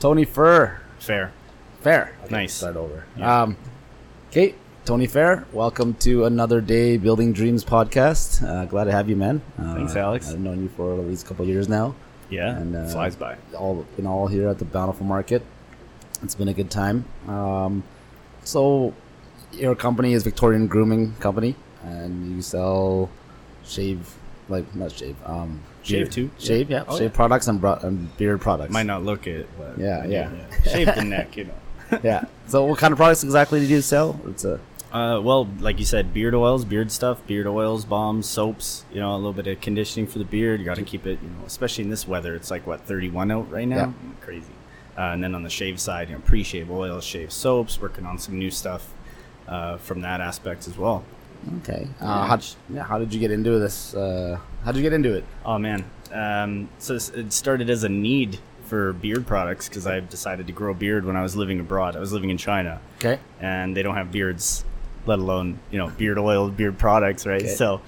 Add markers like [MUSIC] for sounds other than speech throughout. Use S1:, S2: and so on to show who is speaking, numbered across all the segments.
S1: Tony Fur.
S2: Fair.
S1: Fair. Okay,
S2: Nice.
S1: Start over.
S2: Yeah.
S1: Um, okay, Tony Fair. Welcome to another day Building Dreams podcast. Uh, glad to have you, man. Uh,
S2: Thanks, Alex.
S1: I've known you for at least a couple years now.
S2: Yeah.
S1: And, uh,
S2: flies by.
S1: All been all here at the Bountiful Market. It's been a good time. Um, so, your company is Victorian Grooming Company, and you sell shave, like not shave, um,
S2: Shave
S1: beard-
S2: too?
S1: shave, yeah,
S2: Oh,
S1: shave
S2: yeah.
S1: products and, bro- and beard products.
S2: Might not look it, but
S1: Yeah, yeah.
S2: Shave the neck, you know. [LAUGHS]
S1: yeah. So, what kind of products exactly do you sell? It's a
S2: Uh, well, like you said, beard oils, beard stuff, beard oils, balms, soaps. You know, a little bit of conditioning for the beard. You got to keep it, you know, especially in this weather. It's like what 31 out right now.
S1: Yeah.
S2: Crazy. Uh, and then on the shave side, you know, pre-shave oils, shave soaps. Working on some new stuff uh, from that aspect as well.
S1: Okay. Uh,
S2: Yeah.
S1: how, yeah, how did you get into this? Uh, how did you get into it?
S2: Oh man, um, so it started as a need for beard products because I decided to grow a beard when I was living abroad. I was living in China,
S1: Okay.
S2: and they don't have beards, let alone you know beard oil, beard products, right?
S1: Okay.
S2: So,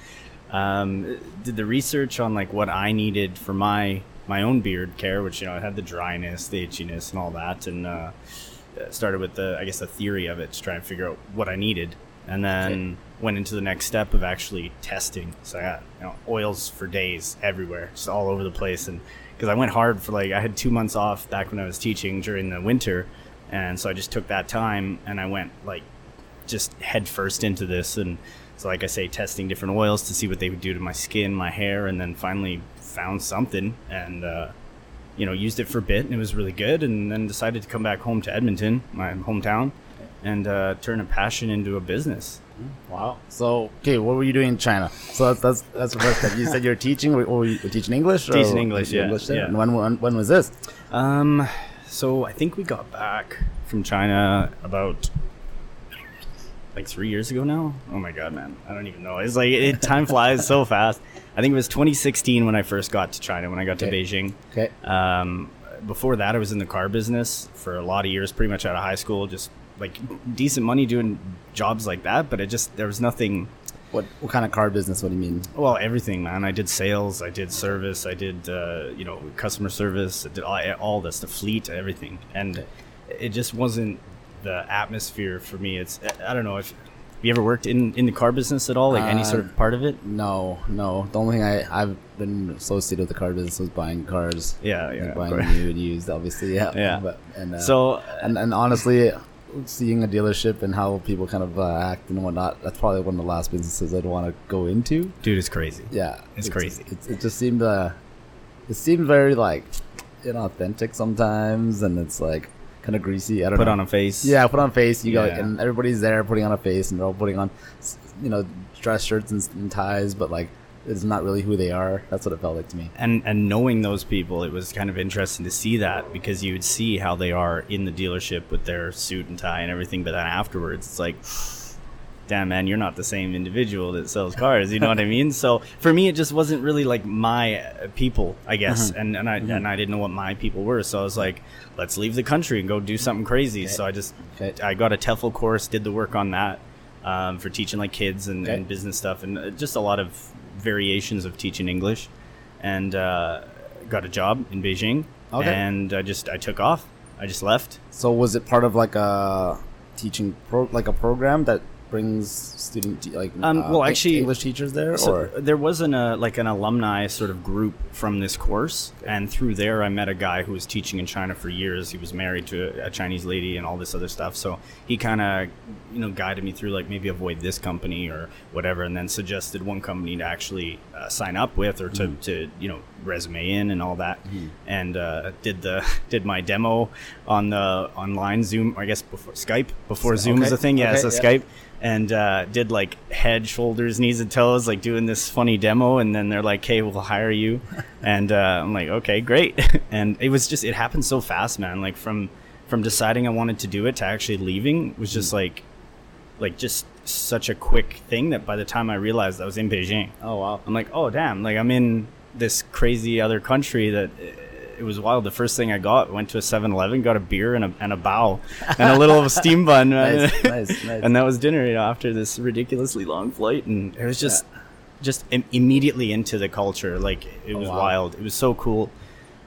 S2: um, did the research on like what I needed for my my own beard care, which you know it had the dryness, the itchiness, and all that, and uh, started with the I guess the theory of it to try and figure out what I needed, and then went into the next step of actually testing. So I got you know oils for days everywhere, just all over the place, and because I went hard for like I had two months off back when I was teaching during the winter, and so I just took that time and I went like just head first into this. And so like i say testing different oils to see what they would do to my skin my hair and then finally found something. And uh, you know used it for a bit and it was really good. And then decided to come back home to edmonton my hometown and uh, turn a passion into a business
S1: Wow. So, okay, what were you doing in China? So that's that's, that's the first step. You said you were teaching, or were you teaching English? Or
S2: Teaching English, yeah,
S1: English
S2: yeah.
S1: And when, when when was this?
S2: um, so i think we got back from china about like three years ago now oh my god man i don't even know it's like it, time flies so [LAUGHS] fast i think it was 2016 when i first got to china when i got to beijing
S1: Okay.
S2: Um, before that, I was in the car business for a lot of years, pretty much out of high school, just like decent money doing jobs like that. But it just there was nothing.
S1: What what kind of car business? What do you mean?
S2: Well, everything, man. I did sales, I did service, I did uh, you know customer service, I did all, all this, the fleet, everything, and it just wasn't the atmosphere for me. It's I don't know if you ever worked in in the car business at all, like any sort
S1: Uh,
S2: of part of it.
S1: No, no. The only thing I I've been associated with the car business was buying cars.
S2: Yeah, yeah.
S1: buying new and used, obviously. Yeah.
S2: Yeah.
S1: But and uh,
S2: So
S1: and and honestly, seeing a dealership and how people kind of uh, act and whatnot, that's probably one of the last businesses I'd want to go into.
S2: dude, it's crazy.
S1: Yeah,
S2: It's crazy.
S1: It, it just seemed uh, it seemed very like inauthentic sometimes, and it's like kind of greasy. I don't
S2: Put
S1: know.
S2: on a face.
S1: yeah, put on a face. You go,
S2: Yeah.
S1: and everybody's there putting on a face, and they're all putting on, you know, dress shirts and, and ties, but like it's not really who they are. That's what it felt like to me.
S2: and and knowing those people, it was kind of interesting to see that because you would see how they are in the dealership with their suit and tie and everything, but then afterwards, it's like, damn man, you're not the same individual that sells cars. You know what I mean? So for me, it just wasn't really like my uh, people, I guess, and and I and I didn't know what my people were. So I was like, let's leave the country and go do something crazy. So I just
S1: Okay.
S2: I got a TEFL course, did the work on that um, for teaching like kids and,
S1: Okay.
S2: and business stuff, and uh, just a lot of variations of teaching English, and uh, got a job in Beijing.
S1: Okay.
S2: And I just I took off. I just left.
S1: So was it part of like a teaching pro, like a program that brings student like
S2: Um,
S1: uh,
S2: well, actually-
S1: English teachers there
S2: So
S1: or
S2: there was an uh, like an alumni sort of group from this course, and through there I met a guy who was teaching in China for years. He was married to a, a Chinese lady and all this other stuff. So he kind of you know guided me through like maybe avoid this company or whatever, and then suggested one company to actually uh, sign up with or to, to you know resume in and all that, and uh, did the [LAUGHS] did my demo on the online Zoom I guess before Skype before Zoom was
S1: okay,
S2: a thing. Yeah,
S1: okay,
S2: so
S1: yeah.
S2: Skype and uh, did like head, shoulders, knees, and toes, like doing this funny demo. And then they're like, "Hey, we'll hire you," [LAUGHS] and uh, I'm like, "Okay, great." [LAUGHS] and it was just it happened so fast, man. Like from from deciding I wanted to do it to actually leaving was just like like just such a quick thing that by the time I realized I was in Beijing,
S1: oh wow
S2: I'm like, "Oh damn!" Like I'm in this crazy other country that. uh, It was wild. The first thing I got went to a 7-Eleven, got a beer and a, and a bow and a little of a steam [LAUGHS] bun,
S1: Nice, [LAUGHS] nice, nice.
S2: and that was dinner. You know, after this ridiculously long flight, and it was just, just Im- immediately into the culture. Like it
S1: Oh,
S2: was
S1: wow.
S2: wild. It was so cool,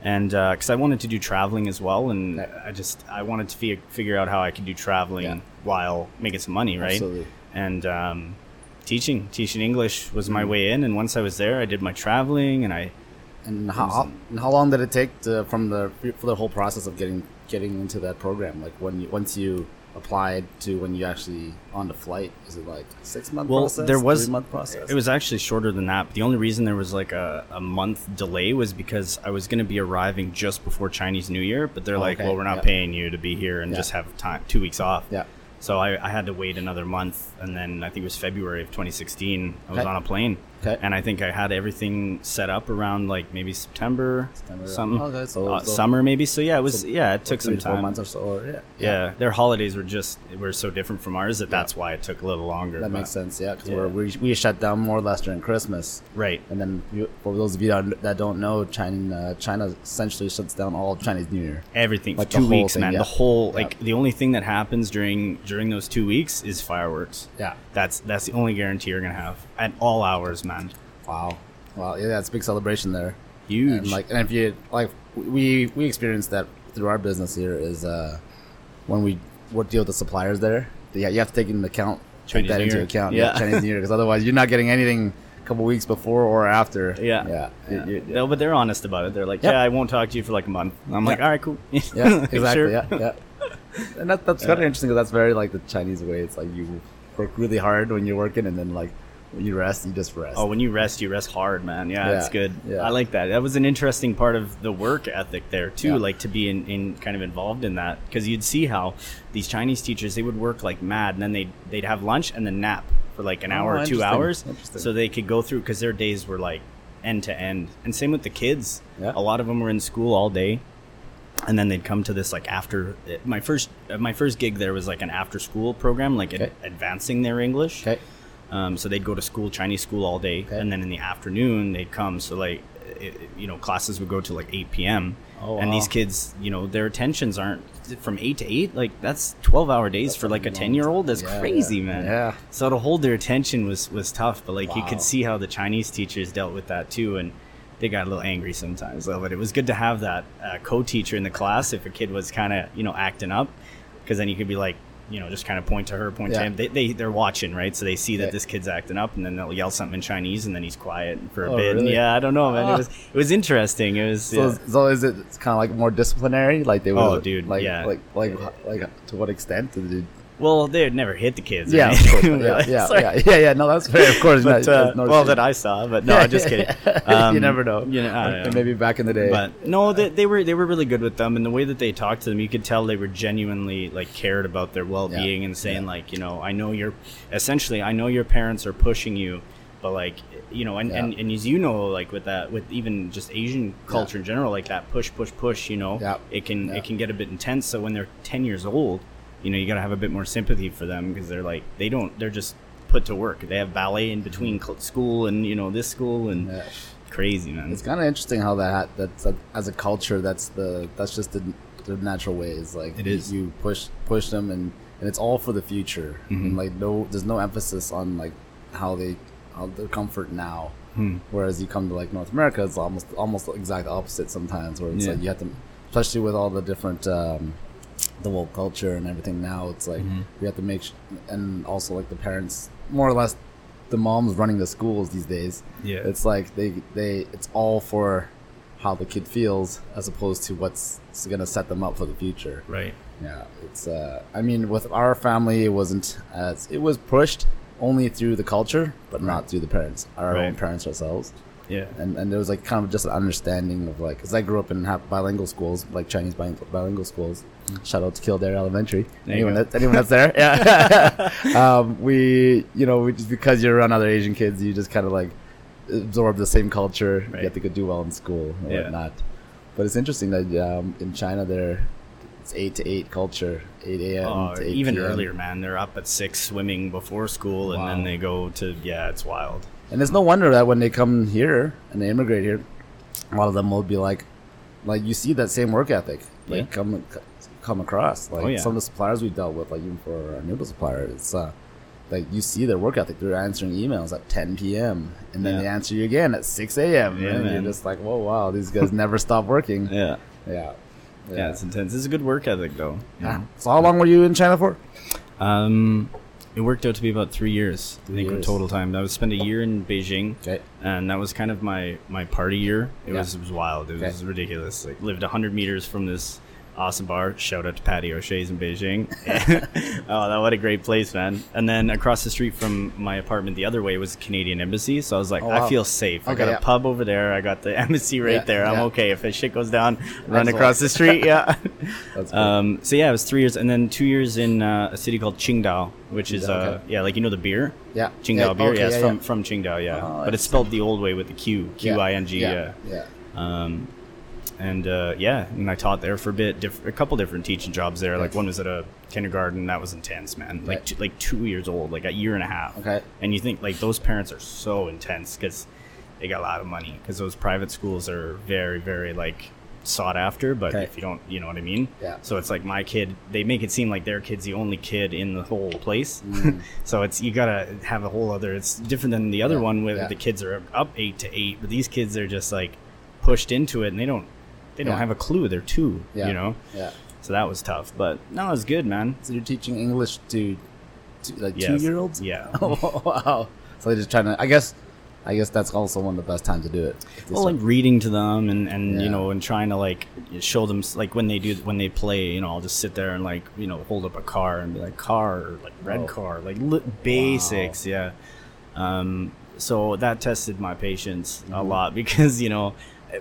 S2: and because I wanted to do traveling as well, and I just I wanted to fi- figure out how I could do traveling
S1: Yeah.
S2: while making some money, right?
S1: Absolutely.
S2: And um, teaching teaching English was my way in, and once I was there, I did my traveling, and I
S1: And how, and how long did it take to, from the for the whole process of getting getting into that program? Like when you once you applied to when you actually on the flight, is it like six month
S2: Well,
S1: process?
S2: there was-
S1: three month process.
S2: It was actually shorter than that. The only reason there was like a, a month delay was because I was going to be arriving just before Chinese New Year, but they're like,
S1: Okay,
S2: well, we're not
S1: yeah.
S2: paying you to be here and
S1: Yeah.
S2: just have time two weeks off.
S1: yeah.
S2: So I, I had to wait another month, and then I think it was February of 2016. I was
S1: Okay.
S2: on a plane,
S1: Okay.
S2: and I think I had everything set up around like maybe September,
S1: September.
S2: something,
S1: Okay, so-
S2: uh,
S1: so-
S2: summer maybe. So yeah, it was
S1: So
S2: yeah, it took some time.
S1: months or so. Or, yeah.
S2: yeah. their holidays were just were so different from ours that that's why it took a little longer.
S1: That
S2: but-
S1: makes sense. Yeah, because
S2: Yeah.
S1: we we shut down more or less during Christmas.
S2: right?
S1: And then, you, for those of you that don't know, China uh, China essentially shuts down all Chinese New Year.
S2: everything
S1: Like
S2: for two weeks,
S1: thing,
S2: man.
S1: yeah.
S2: The whole
S1: Yeah.
S2: like the only thing that happens during during those two weeks is fireworks.
S1: Yeah.
S2: That's that's the only guarantee you're gonna have at all hours, man.
S1: Wow. Wow. Yeah, it's a big celebration there.
S2: Huge.
S1: And like, and if you like, we we experienced that through our business here is uh when we work deal with the suppliers there. Yeah, you have to take into account take that
S2: New
S1: into
S2: Year.
S1: account.
S2: Yeah.
S1: Yeah, Chinese New Year because otherwise you're not getting anything a couple weeks before or after. [LAUGHS]
S2: yeah,
S1: Yeah.
S2: yeah.
S1: You- you-
S2: No, but they're honest about it. They're like,
S1: Yep.
S2: yeah, I won't talk to you for like a month. I'm like, all right, cool. [LAUGHS]
S1: yeah, exactly.
S2: Sure.
S1: Yeah, yeah. And that, that's kind of interesting because that's very like the Chinese way. It's like you work really hard when you're working, and then like when you rest, you just rest.
S2: Oh, when you rest, you rest hard, man. Yeah,
S1: Yeah,
S2: it's good.
S1: yeah.
S2: I like that. That was an interesting part of the work ethic there too,
S1: Yeah.
S2: like to be in, in kind of involved in that because you'd see how these Chinese teachers they would work like mad, and then they'd they'd have lunch and then nap for like an
S1: Oh,
S2: hour or two hours, so they could go through because their days were like end to end. And same with the kids.
S1: Yeah.
S2: A lot of them were in school all day. And then they'd come to this like after my first my first gig there was like an after school program like ad- advancing their English.
S1: okay.
S2: Um, so they'd go to school, Chinese school all day,
S1: Okay.
S2: and then in the afternoon they'd come. So like, it, you know, classes would go to like 8 p.m.
S1: Oh,
S2: and
S1: wow.
S2: these kids, you know, their attentions aren't from 8 to 8. Like that's 12 hour days
S1: That's
S2: for like a 10 year old. That's
S1: Yeah,
S2: crazy,
S1: yeah.
S2: man.
S1: Yeah.
S2: So to hold their attention was was tough, but like you could see how the Chinese teachers dealt with that too, and they got a little angry sometimes. Though, but it was good to have that uh, co-teacher in the class if a kid was kind of you know acting up, because then you could be like. You know, just kind of point to her, point to
S1: Yeah.
S2: him. They, they they're watching, right? So they see that
S1: Yeah.
S2: this kid's acting up, and then they'll yell something in Chinese, and then he's quiet for a
S1: Oh,
S2: bit.
S1: really?
S2: Yeah, I don't know, man.
S1: Ah.
S2: It was it was interesting. It was
S1: So,
S2: yeah.
S1: so is it kind of like more disciplinary? Like they would,
S2: Oh, dude,
S1: like,
S2: yeah.
S1: like, like, like, to what extent did it?
S2: Well, they would never hit the kids.
S1: Yeah, course, [LAUGHS] yeah, yeah, yeah, yeah, yeah. No, that's fair. Of course, [LAUGHS]
S2: But,
S1: not,
S2: uh,
S1: no
S2: well,
S1: shit.
S2: that I saw, but no, just kidding. [LAUGHS] Um,
S1: you never know.
S2: You know, know.
S1: Maybe back in the day.
S2: But no, they, they were they were really good with them, and the way that they talked to them, you could tell they were genuinely like cared about their well being
S1: Yeah.
S2: and saying like, you know, I know your essentially, I know your parents are pushing you, but like, you know, and, and, and as you know, like with that, with even just Asian culture in general, like that push, push, push, you know,
S1: Yeah.
S2: it can it can get a bit intense. So when they're ten years old, you know, you got to have a bit more sympathy for them because they're like they don't they're just put to work. They have ballet in between school and you know this school and
S1: Yeah.
S2: crazy man.
S1: It's kind of interesting how that that's a, as a culture that's the that's just the, the natural way is like
S2: It
S1: you- you push push them and and it's all for the future
S2: Mm-hmm.
S1: and like no there's no emphasis on like how they how their comfort now
S2: Hmm.
S1: whereas you come to like North America it's almost almost the exact opposite sometimes where it's
S2: Yeah.
S1: like you have to especially with all the different um, the woke culture and everything now it's like
S2: Mm-hmm.
S1: we have to make sh- and also like the parents more or less the moms running the schools these days
S2: Yeah.
S1: it's like they they it's all for how the kid feels as opposed to what's gonna set them up for the future
S2: right.
S1: yeah it's uh i mean with our family it wasn't as it was pushed only through the culture but not through the parents our own parents ourselves
S2: Yeah.
S1: and and there was like kind of just an understanding of like because I grew up in bilingual schools, like Chinese bilingual schools. Shout out to Kildare Elementary.
S2: Mm. There
S1: anyone that, anyone that's there, yeah. [LAUGHS] [LAUGHS] um, we you know we just because you're around other Asian kids, you just kind of like absorb the same culture.
S2: Right.
S1: Get to go do well in school and
S2: Yeah.
S1: whatnot. But it's interesting that um, in China there, it's eight to eight culture, eight a.m.
S2: Oh,
S1: to 8
S2: even
S1: p.m.
S2: earlier, man. They're up at six swimming before school, and then they go to yeah, it's wild.
S1: And it's no wonder that when they come here and they immigrate here, a lot of them will be like, like you see that same work ethic, like
S2: Yeah.
S1: come come across. Like
S2: Oh, yeah.
S1: some of the suppliers we dealt with, like even for our noodle supplier, it's uh, like you see their work ethic. They're answering emails at 10 p.m. and then
S2: Yeah.
S1: they answer you again at 6 a.m.
S2: Yeah,
S1: and
S2: man.
S1: you're just like, whoa, wow, these guys never stop working. [LAUGHS]
S2: Yeah.
S1: Yeah.
S2: Yeah, it's intense. It's a good work ethic, though.
S1: Yeah. So how long were you in China for?
S2: Um, it worked out to be about three years. I
S1: Three
S2: think
S1: years.
S2: total time. I was spent a year in Beijing,
S1: Okay.
S2: and that was kind of my my party year. It
S1: Yeah.
S2: was it was wild. It
S1: Okay.
S2: was ridiculous. Like lived hundred meters from this awesome bar. Shout out to Paddy O'Shea's in Beijing. [LAUGHS] oh, that what a great place, man! And then across the street from my apartment, the other way was the Canadian Embassy. So I was like,
S1: Oh, wow.
S2: I feel safe. I got
S1: yeah.
S2: a pub over there. I got the [LAUGHS] embassy right
S1: Yeah,
S2: there. I'm
S1: yeah.
S2: okay. If shit goes down, run
S1: Excellent.
S2: across the street. Yeah. [LAUGHS]
S1: That's cool.
S2: Um, so yeah, it was three years, and then two years in uh, a city called Qingdao, which is uh,
S1: okay.
S2: yeah, like you know the beer,
S1: yeah.
S2: Qingdao beer.
S1: okay,
S2: yes,
S1: yeah,
S2: from
S1: yeah.
S2: from Qingdao, yeah,
S1: Oh,
S2: but it's spelled the old way with the Q, Q I N G, yeah.
S1: Yeah.
S2: Um, and uh, yeah, and I taught there for a bit, diff- a couple different teaching jobs there. Like one was at a kindergarten, that was intense, man. Like
S1: Right.
S2: two, like two years old, like a year and a half.
S1: Okay.
S2: And you think like those parents are so intense because they got a lot of money because those private schools are very very like sought after. But
S1: Okay.
S2: if you don't, you know what I mean.
S1: Yeah.
S2: So it's like my kid. They make it seem like their kid's the only kid in the whole place.
S1: Mm. [LAUGHS]
S2: so it's you gotta have a whole other. It's different than the other
S1: Yeah,
S2: one where
S1: yeah.
S2: the kids are up eight to eight, but these kids are just like pushed into it and they don't. They don't
S1: Yeah.
S2: have a clue. They're two.
S1: Yeah.
S2: You know.
S1: Yeah.
S2: So that was tough, but no, it was good, man.
S1: So you're teaching English to, to like
S2: Yes.
S1: two year olds?
S2: Yeah. [LAUGHS]
S1: Oh, wow. So they're just trying to. I guess. I guess that's also one of the best times to do it.
S2: Well like reading to them and and
S1: Yeah.
S2: you know and trying to like show them like when they do when they play you know i'll just sit there and like you know hold up a car and be like car or like red
S1: Oh.
S2: car like li- basics yeah um so that tested my patience a
S1: Mhm.
S2: lot [LAUGHS] because you know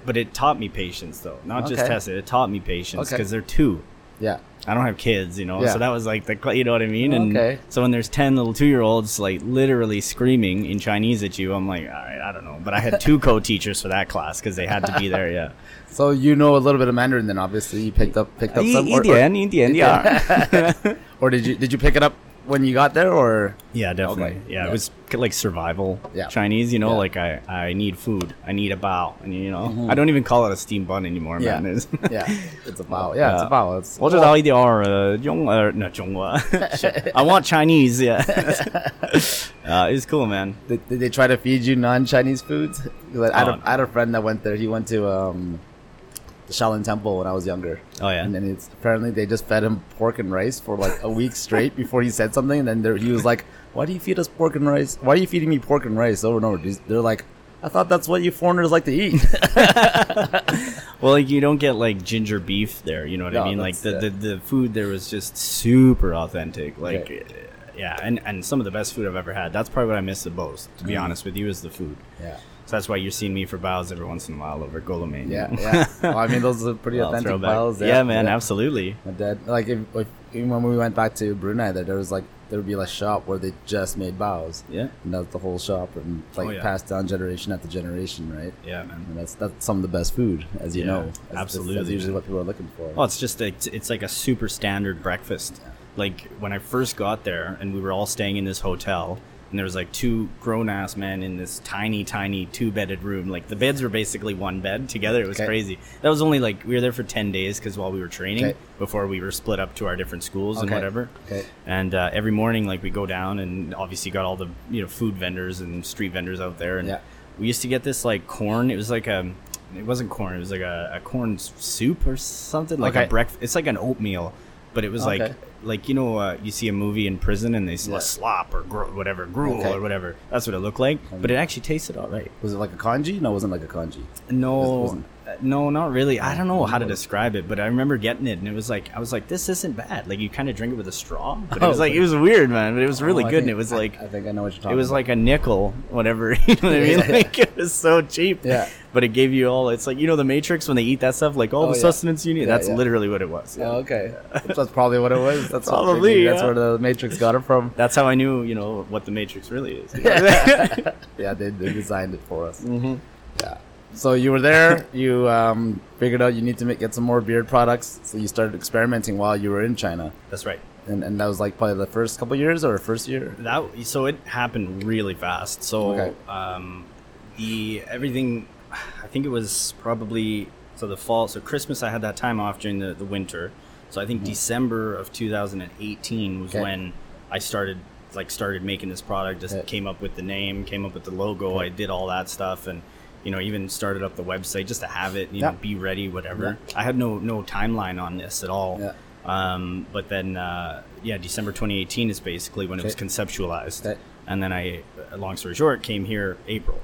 S2: but it taught me patience though, not just tested. It taught me patience
S1: Okay.
S2: because they're two.
S1: Yeah.
S2: I don't have kids, you know,
S1: Yeah.
S2: so that was like the you know what I mean. And
S1: Okay.
S2: so when there's ten little two year olds like literally screaming in Chinese at you, I'm like, all right, I don't know. But I had two [LAUGHS] co teachers for that class because they had to be there. Yeah, [LAUGHS]
S1: So you know a little bit of Mandarin, then obviously you picked up picked up some.
S2: Or, or, yeah. [LAUGHS]
S1: or did you did you pick it up when you got there, or
S2: Yeah, definitely.
S1: Okay.
S2: Yeah,
S1: Yeah.
S2: it was k- like survival
S1: Yeah.
S2: Chinese, you know,
S1: Yeah.
S2: like I, I need food, I need a bao, and you know,
S1: Mhm.
S2: I don't even call it a steam bun anymore,
S1: Yeah.
S2: man. It's,
S1: yeah, [LAUGHS] it's a bao. Yeah, it's a
S2: Yeah.
S1: bao. It's
S2: 我知道一点呃中呃 no 中文 Shit. I want Chinese, yeah. [LAUGHS] uh, it's cool, man.
S1: Did, did they try to feed you non-Chinese foods? 'Cause I, had
S2: Oh,
S1: a, I had a friend that went there. He went to um, the Shaolin Temple when I was younger.
S2: Oh yeah.
S1: And then it's apparently they just fed him pork and rice for like a week straight [LAUGHS] before he said something. And then there, he was like, "Why do you feed us pork and rice? Why are you feeding me pork and rice over and over?" They're like, "I thought that's what you foreigners like to eat." [LAUGHS]
S2: Well, like you don't get like ginger beef there. You know what I mean? Like the, the the food there was just super authentic. Like,
S1: Okay.
S2: yeah, and and some of the best food I've ever had. That's probably what I miss the most. To be
S1: Mm.
S2: honest with you, is the food.
S1: yeah,
S2: So that's why you're seeing me for baos every once in a while over Golomane.
S1: yeah, yeah. [LAUGHS] Well, I mean, those are pretty authentic
S2: throwback.
S1: files.
S2: Yeah, man, absolutely.
S1: My dad, like, if, if, even when we went back to Brunei, there, there was like there would be like a shop where they just made baos,
S2: Yeah,
S1: and that's the whole shop, and like
S2: Oh, yeah.
S1: passed down generation after generation, right?
S2: yeah, man.
S1: And that's that's some of the best food, as you
S2: Yeah,
S1: know.
S2: Absolutely,
S1: That's usually what people are looking for.
S2: Well, it's just a, it's like a super standard breakfast. Like when I first got there, and we were all staying in this hotel, and there was like two grown ass men in this tiny, tiny two bedded room. Like the beds were basically one bed together. It was
S1: Okay.
S2: crazy. That was only like we were there for ten days because while we were training,
S1: Okay.
S2: before we were split up to our different schools and whatever.
S1: Okay.
S2: And uh, every morning, like we go down, and obviously got all the you know food vendors and street vendors out there, and
S1: Yeah.
S2: we used to get this like corn. It was like a, it wasn't corn. It was like a, a corn soup or something, like
S1: Okay.
S2: a breakfast. It's like an oatmeal, but it was like
S1: Okay.
S2: Like you know uh, you see a movie in prison and they
S1: Yeah.
S2: slop or gro- whatever gruel
S1: Okay.
S2: or whatever. That's what it looked like, but it actually tasted all right.
S1: Was it like a congee? No, it wasn't like a congee.
S2: No,
S1: wasn't-
S2: uh, no, not really. I don't know how to describe it, but I remember getting it, and it was like I was like, "This isn't bad." Like you kind of drink it with a straw, but it
S1: Oh,
S2: was like it was weird, man. But it was really
S1: Oh, I
S2: good, and it was like
S1: I, think I know what you're talking.
S2: it was
S1: about.
S2: like a nickel, whatever. [LAUGHS] You know what I mean?
S1: Yeah. [LAUGHS]
S2: Like it was so cheap.
S1: Yeah.
S2: But it gave you all. It's like you know the Matrix when they eat that stuff, like all
S1: Oh,
S2: the
S1: yeah.
S2: sustenance you need.
S1: Yeah,
S2: That's
S1: yeah.
S2: literally what it was.
S1: Oh, okay, that's probably what it was. [LAUGHS] That's
S2: Probably,
S1: That's where the Matrix got it from.
S2: That's how I knew, you know, what the Matrix really is.
S1: yeah, they, they designed it for us.
S2: hmm
S1: Yeah. So you were there. [LAUGHS] You um, figured out you need to make, get some more beard products. So you started experimenting while you were in China,
S2: That's right.
S1: and and that was like probably the first couple years or first year.
S2: That so it happened really fast. So
S1: Okay.
S2: um, the everything, I think it was probably so the fall. So Christmas, I had that time off during the, the winter. So I think December of 2018 was
S1: Mm-hmm. Okay.
S2: when I started like started making this product. Just
S1: Yeah.
S2: came up with the name, came up with the logo. I did all that stuff, and you know even started up the website just to have it. You
S1: Yeah.
S2: know, be ready, whatever. I had no no timeline on this at all.
S1: Yeah.
S2: Um, but then, uh, yeah, December 2018 is basically when it was conceptualized,
S1: Okay.
S2: and then I, uh, long story short, came here April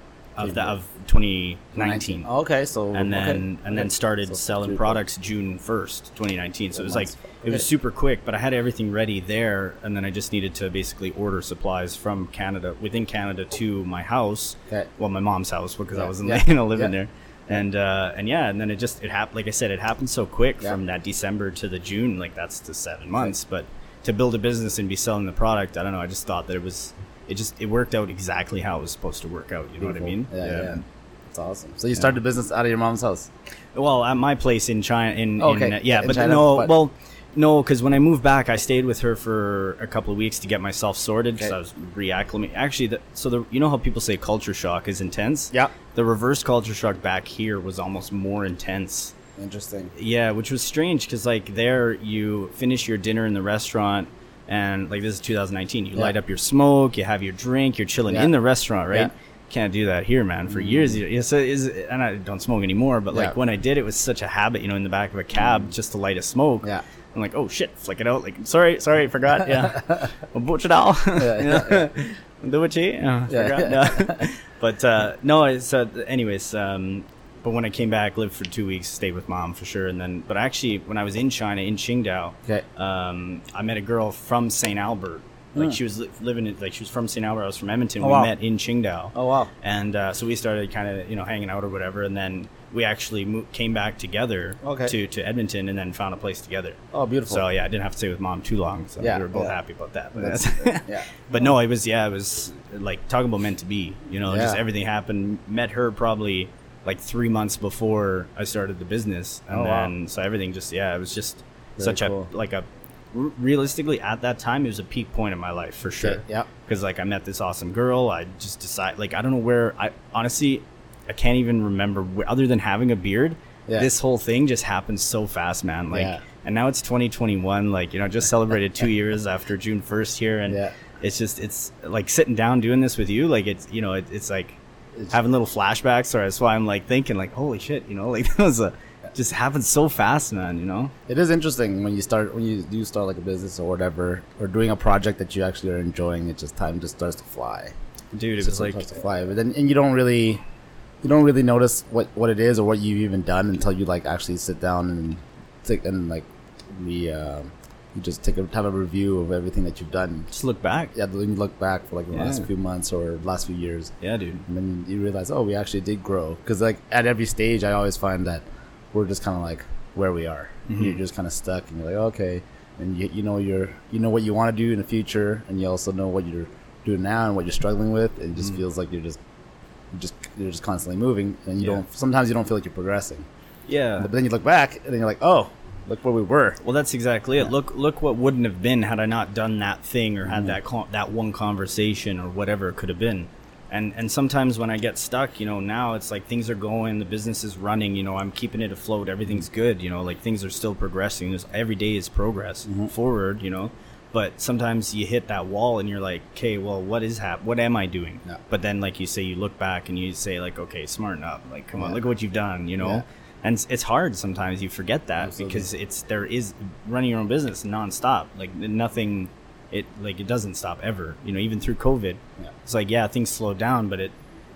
S2: of the, of 2019
S1: Okay, so
S2: and then
S1: okay.
S2: and then started
S1: So
S2: selling products June first, 2019. So it was like it was super quick, but I had everything ready there, and then I just needed to basically order supplies from Canada within Canada to my house.
S1: Okay.
S2: Well, my mom's house because I wasn't
S1: yeah, [LAUGHS]
S2: you know living
S1: yeah.
S2: there. And uh, and yeah, and then it just it happened. Like I said, it happened so quick
S1: Yeah.
S2: from that December to the June. Like that's the seven months. But to build a business and be selling the product, I don't know. I just thought that it was it just it worked out exactly how it was supposed to work out. You know what I mean?
S1: Yeah, yeah. That's awesome. So you started a business out of your mom's house.
S2: Well, at my place in China, in,
S1: Okay.
S2: in uh, yeah,
S1: In
S2: but
S1: China,
S2: no,
S1: but-
S2: well, no, because when I moved back, I stayed with her for a couple of weeks to get myself sorted because
S1: Okay.
S2: I was reacclimating. Actually, the, so the you know how people say culture shock is intense.
S1: Yeah.
S2: The reverse culture shock back here was almost more intense.
S1: Interesting.
S2: Yeah, which was strange because like there you finish your dinner in the restaurant. And like this is 2019, you
S1: Yeah.
S2: light up your smoke, you have your drink, you're chilling
S1: Yeah.
S2: in the restaurant, right?
S1: Yeah. Mm.
S2: Can't do that here, man. For years, you- yes, it is, and I don't smoke anymore. But like.
S1: Mm.
S2: when I did, it was such a habit, you know, in the back of a cab just to light a smoke.
S1: Yeah.
S2: I'm like, oh shit, flick it out. Like, sorry, sorry, I forgot. Yeah, [LAUGHS] butch it all.
S1: yeah, [LAUGHS]
S2: Do it, yeah.
S1: Yeah. [LAUGHS]
S2: But uh, no, it's uh, anyways. Um, but when I came back, lived for two weeks, stayed with mom for sure, and then. But actually, when I was in China, in Qingdao,
S1: Okay.
S2: um, I met a girl from St. Albert. Like
S1: Hmm.
S2: she was li- living in, like she was from St. Albert. I was from Edmonton.
S1: Oh,
S2: we
S1: wow.
S2: met in Qingdao.
S1: Oh wow.
S2: And uh, so we started kind of you know hanging out or whatever, and then we actually mo- came back together
S1: Okay.
S2: to, to Edmonton, and then found a place together.
S1: Oh, beautiful.
S2: So yeah, I didn't have to stay with mom too long, so
S1: Yeah,
S2: we were both
S1: yeah.
S2: happy about that. But,
S1: That's-
S2: that's- [LAUGHS]
S1: yeah.
S2: but no, it was yeah, it was like talking about meant to be. You know, just everything happened. Met her probably like three months before I started the business, and
S1: Oh, wow.
S2: then so everything just yeah, it was just
S1: Very
S2: such
S1: cool.
S2: a like a realistically at that time it was a peak point in my life for sure.
S1: Okay, yeah.
S2: Because like I met this awesome girl, I just decided like I don't know where I honestly I can't even remember where, other than having a beard.
S1: Yeah.
S2: This whole thing just happened so fast, man. Like,
S1: Yeah.
S2: and now it's 2021. Like, you know, just celebrated two [LAUGHS] years after June 1st here, and
S1: Yeah.
S2: it's just it's like sitting down doing this with you. Like, it's you know, it, it's like having little flashbacks. So that's why I'm like thinking, like, holy shit, you know, [LAUGHS] like that was a just happened so fast, man. You know.
S1: It is interesting when you start when you do start like a business or whatever, or doing a project that you actually are enjoying. It just time just starts to fly.
S2: Dude, it
S1: It
S2: was like
S1: starts to fly, but then and you don't really you don't really notice what what it is or what you've even done until you like actually sit down and take and like we um you just take a have a review of everything that you've done.
S2: just look back.
S1: Yeah, then you look back for like the last few months or last few years.
S2: Yeah, dude.
S1: and then you realize, oh, we actually did grow. Because like at every stage, I always find that we're just kind of like where we are.
S2: Mm-hmm.
S1: You're just kind of stuck, and you're like, okay, and you, you know you're you know what you want to do in the future, and you also know what you're doing now and what you're struggling with. And it
S2: Mm-hmm.
S1: just feels like you're just just you're just constantly moving, and you
S2: Yeah.
S1: don't sometimes you don't feel like you're progressing.
S2: Yeah.
S1: But then you look back, and then you're like, oh, look where we were.
S2: Well, that's exactly it. Look, look what wouldn't have been had I not done that thing or
S1: Mm-hmm.
S2: had that con- that one conversation or whatever it could have been. And and sometimes when I get stuck, you know, now it's like things are going, the business is running, you know, I'm keeping it afloat, everything's good, you know, like things are still progressing. There's every day is progress
S1: Mm-hmm.
S2: forward, you know. But sometimes you hit that wall and you're like, okay, well, what is hap- What am I doing?
S1: Yeah.
S2: But then, like you say, you look back and you say, like, okay, smarten up. Like, come on, look at what you've done, you know. And it's, hard sometimes. You forget that
S1: Absolutely.
S2: because it's there is running your own business nonstop. Like nothing, it like it doesn't stop ever. You know, even through COVID,
S1: Yeah.
S2: it's like yeah, things slow down, but it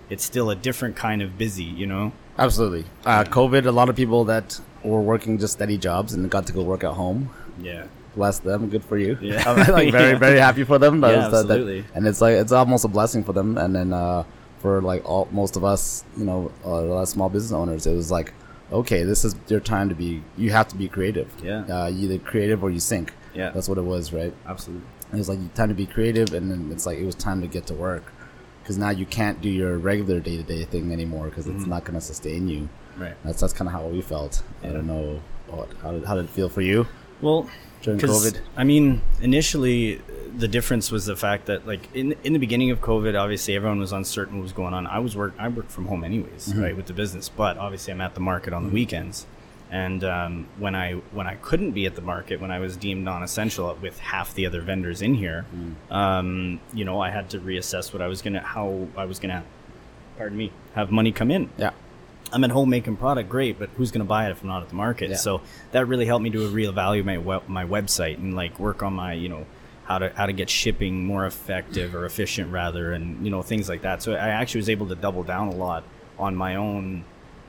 S2: it's still a different kind of busy. You know.
S1: Absolutely. Uh, COVID, a lot of people that were working just steady jobs and got to go work at home.
S2: Yeah.
S1: bless them. Good for you.
S2: Yeah. [LAUGHS]
S1: I'm like very, [LAUGHS]
S2: Yeah.
S1: very happy for them. That
S2: Yeah,
S1: was- that- that-
S2: absolutely.
S1: and it's like it's almost a blessing for them. And then uh, for like all most of us, you know, uh, a lot of small business owners, it was like, okay, this is your time to be. You have to be creative.
S2: Yeah.
S1: Uh, either creative or you sink.
S2: Yeah.
S1: That's what it was, right?
S2: Absolutely.
S1: It was like time to be creative, and then it's like it was time to get to work. Because now you can't do your regular day to day thing anymore because
S2: Mm-hmm.
S1: it's not going to sustain you.
S2: Right.
S1: That's that's kind of how we felt. I don't know what, how did how did it feel for you
S2: Well,
S1: during COVID?
S2: I mean, initially, the difference was the fact that, like, in in the beginning of COVID, obviously everyone was uncertain what was going on. I was work, I worked from home anyways,
S1: Mm-hmm.
S2: right, with the business. But obviously, I'm at the market on the weekends, And um, when I when I couldn't be at the market, when I was deemed non-essential with half the other vendors in here, um, you know, I had to reassess what I was gonna how I was gonna, pardon me, have money come in.
S1: Yeah.
S2: I'm at home making product, great, but who's going to buy it if I'm not at the market?
S1: Yeah.
S2: So that really helped me to reevaluate my web, my website and like work on my you know how to how to get shipping more effective or efficient rather, and you know things like that. So I actually was able to double down a lot on my own.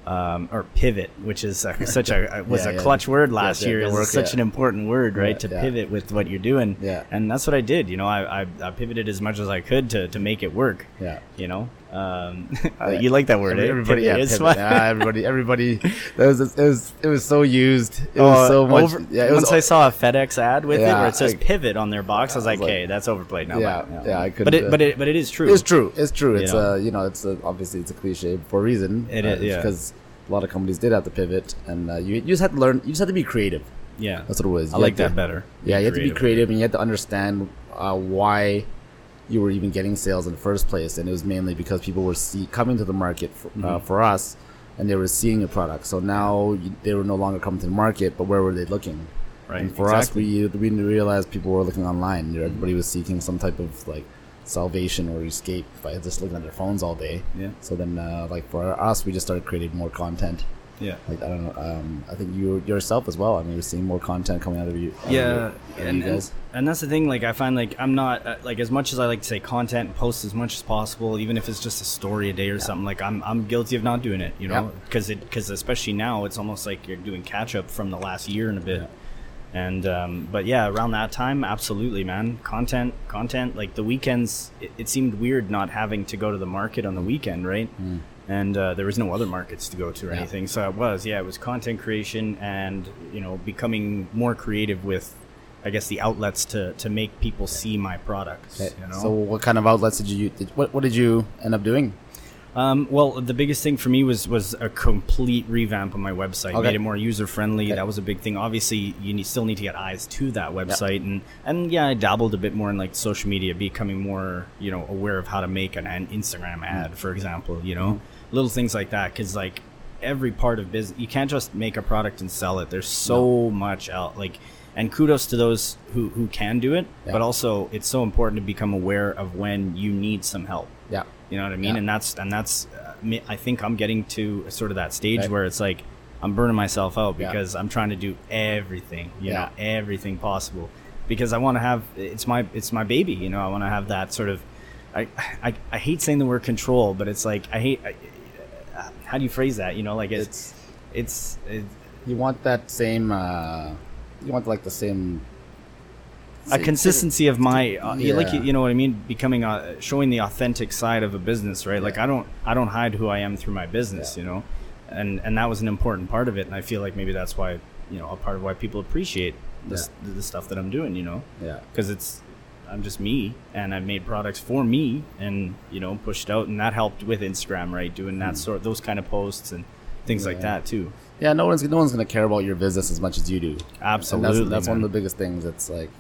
S2: Um, or pivot, which is uh, [LAUGHS] such a was
S1: Yeah,
S2: a
S1: yeah.
S2: clutch word last
S1: yeah,
S2: year. It's such
S1: yeah.
S2: an important word, right?
S1: Yeah,
S2: to
S1: yeah.
S2: pivot with what you're doing.
S1: Yeah.
S2: and that's what I did. You know, I, I, I pivoted as much as I could to, to make it work.
S1: Yeah.
S2: You know, um, [LAUGHS]
S1: Yeah.
S2: you like that word? Eh?
S1: Everybody, yeah,
S2: It's
S1: yeah, everybody, everybody. That was it was it was so used. It
S2: Oh,
S1: was so much.
S2: over-
S1: yeah, it was.
S2: once I saw a FedEx ad with it where it says
S1: I-
S2: pivot on their box, I was like,
S1: was like-
S2: "Okay, that's overplayed now."
S1: Yeah,
S2: but,
S1: yeah, I couldn't,
S2: it,
S1: uh,
S2: but it, but it is true.
S1: It's true. It's true. It's
S2: know?
S1: uh, you know, it's a, obviously it's a cliche for a reason.
S2: It
S1: uh,
S2: is, yeah.
S1: because a lot of companies did have to pivot, and uh, you you just had to learn. You just had to be creative.
S2: Yeah,
S1: That's what it was.
S2: I like
S1: to-
S2: that better.
S1: Yeah, you had to be
S2: creative.
S1: and you had to understand uh, why you were even getting sales in the first place, and it was mainly because people were see, coming to the market for,
S2: Mm-hmm.
S1: uh, for us, and they were seeing your product. So now you, they were no longer coming to the market, but where were they looking?
S2: Right,
S1: And for
S2: exactly.
S1: us, we we realized people were looking online. Know, Everybody was seeking some type of like salvation or escape by just looking at their phones all day.
S2: Yeah.
S1: So then, uh, like for us, we just started creating more content.
S2: Yeah.
S1: Like I don't know. Um, I think you yourself as well. I mean, you're seeing more content coming out of you. out
S2: yeah
S1: of
S2: and,
S1: you guys.
S2: and that's the thing like i find like i'm not uh, like as much as i like to say content and post as much as possible even if it's just a story a day or something like i'm i'm guilty of not doing it you know
S1: Yeah.
S2: because it because especially now it's almost like you're doing catch up from the last year and a bit and um, but yeah around that time absolutely man content content like the weekends it, it seemed weird not having to go to the market on the weekend right and uh, there was no other markets to go to or
S1: Mm. Yeah.
S2: anything so it was yeah it was content creation and you know becoming more creative with i guess the outlets to to make people see my products
S1: Okay,
S2: you know
S1: So, what kind of outlets did you? Did, what What did you end up doing?
S2: Um, well, the biggest thing for me was was a complete revamp of my website.
S1: Okay.
S2: Made it more user friendly.
S1: Okay.
S2: That was a big thing. Obviously, you need, still need to get eyes to that website, and and yeah, I dabbled a bit more in like social media, becoming more you know aware of how to make an, an Instagram ad, for example. You know, little things like that, because like every part of business, you can't just make a product and sell it. There's so much out like. And kudos to those who, who can do it,
S1: Yeah.
S2: but also it's so important to become aware of when you need some help.
S1: Yeah.
S2: You know what I mean?
S1: Yeah.
S2: And that's and that's uh, me- I think I'm getting to sort of that stage
S1: Right.
S2: where it's like I'm burning myself out
S1: Yeah.
S2: because I'm trying to do everything, you
S1: Yeah.
S2: know, everything possible because I want to have it's my it's my baby, you know. I want to have that sort of I, I I hate saying the word control, but it's like I hate how do you phrase that? You know, like it's it's, it's
S1: You want that same. Uh, you want like the same.
S2: a consistency of my uh, you like you know what I mean becoming uh, showing the authentic side of a business right like I don't I don't hide who I am through my business
S1: Yeah.
S2: you know and and that was an important part of it and I feel like maybe that's why you know a part of why people appreciate this the stuff that I'm doing you know
S1: Yeah.
S2: because it's I'm just me and I've made products for me and you know pushed out and that helped with Instagram right doing that sort those kind of posts and things like
S1: Hmm.
S2: That too
S1: Yeah. No one's no one's gonna care about your business as much as you do.
S2: Absolutely,
S1: And that's, that's one of the biggest things. It's like,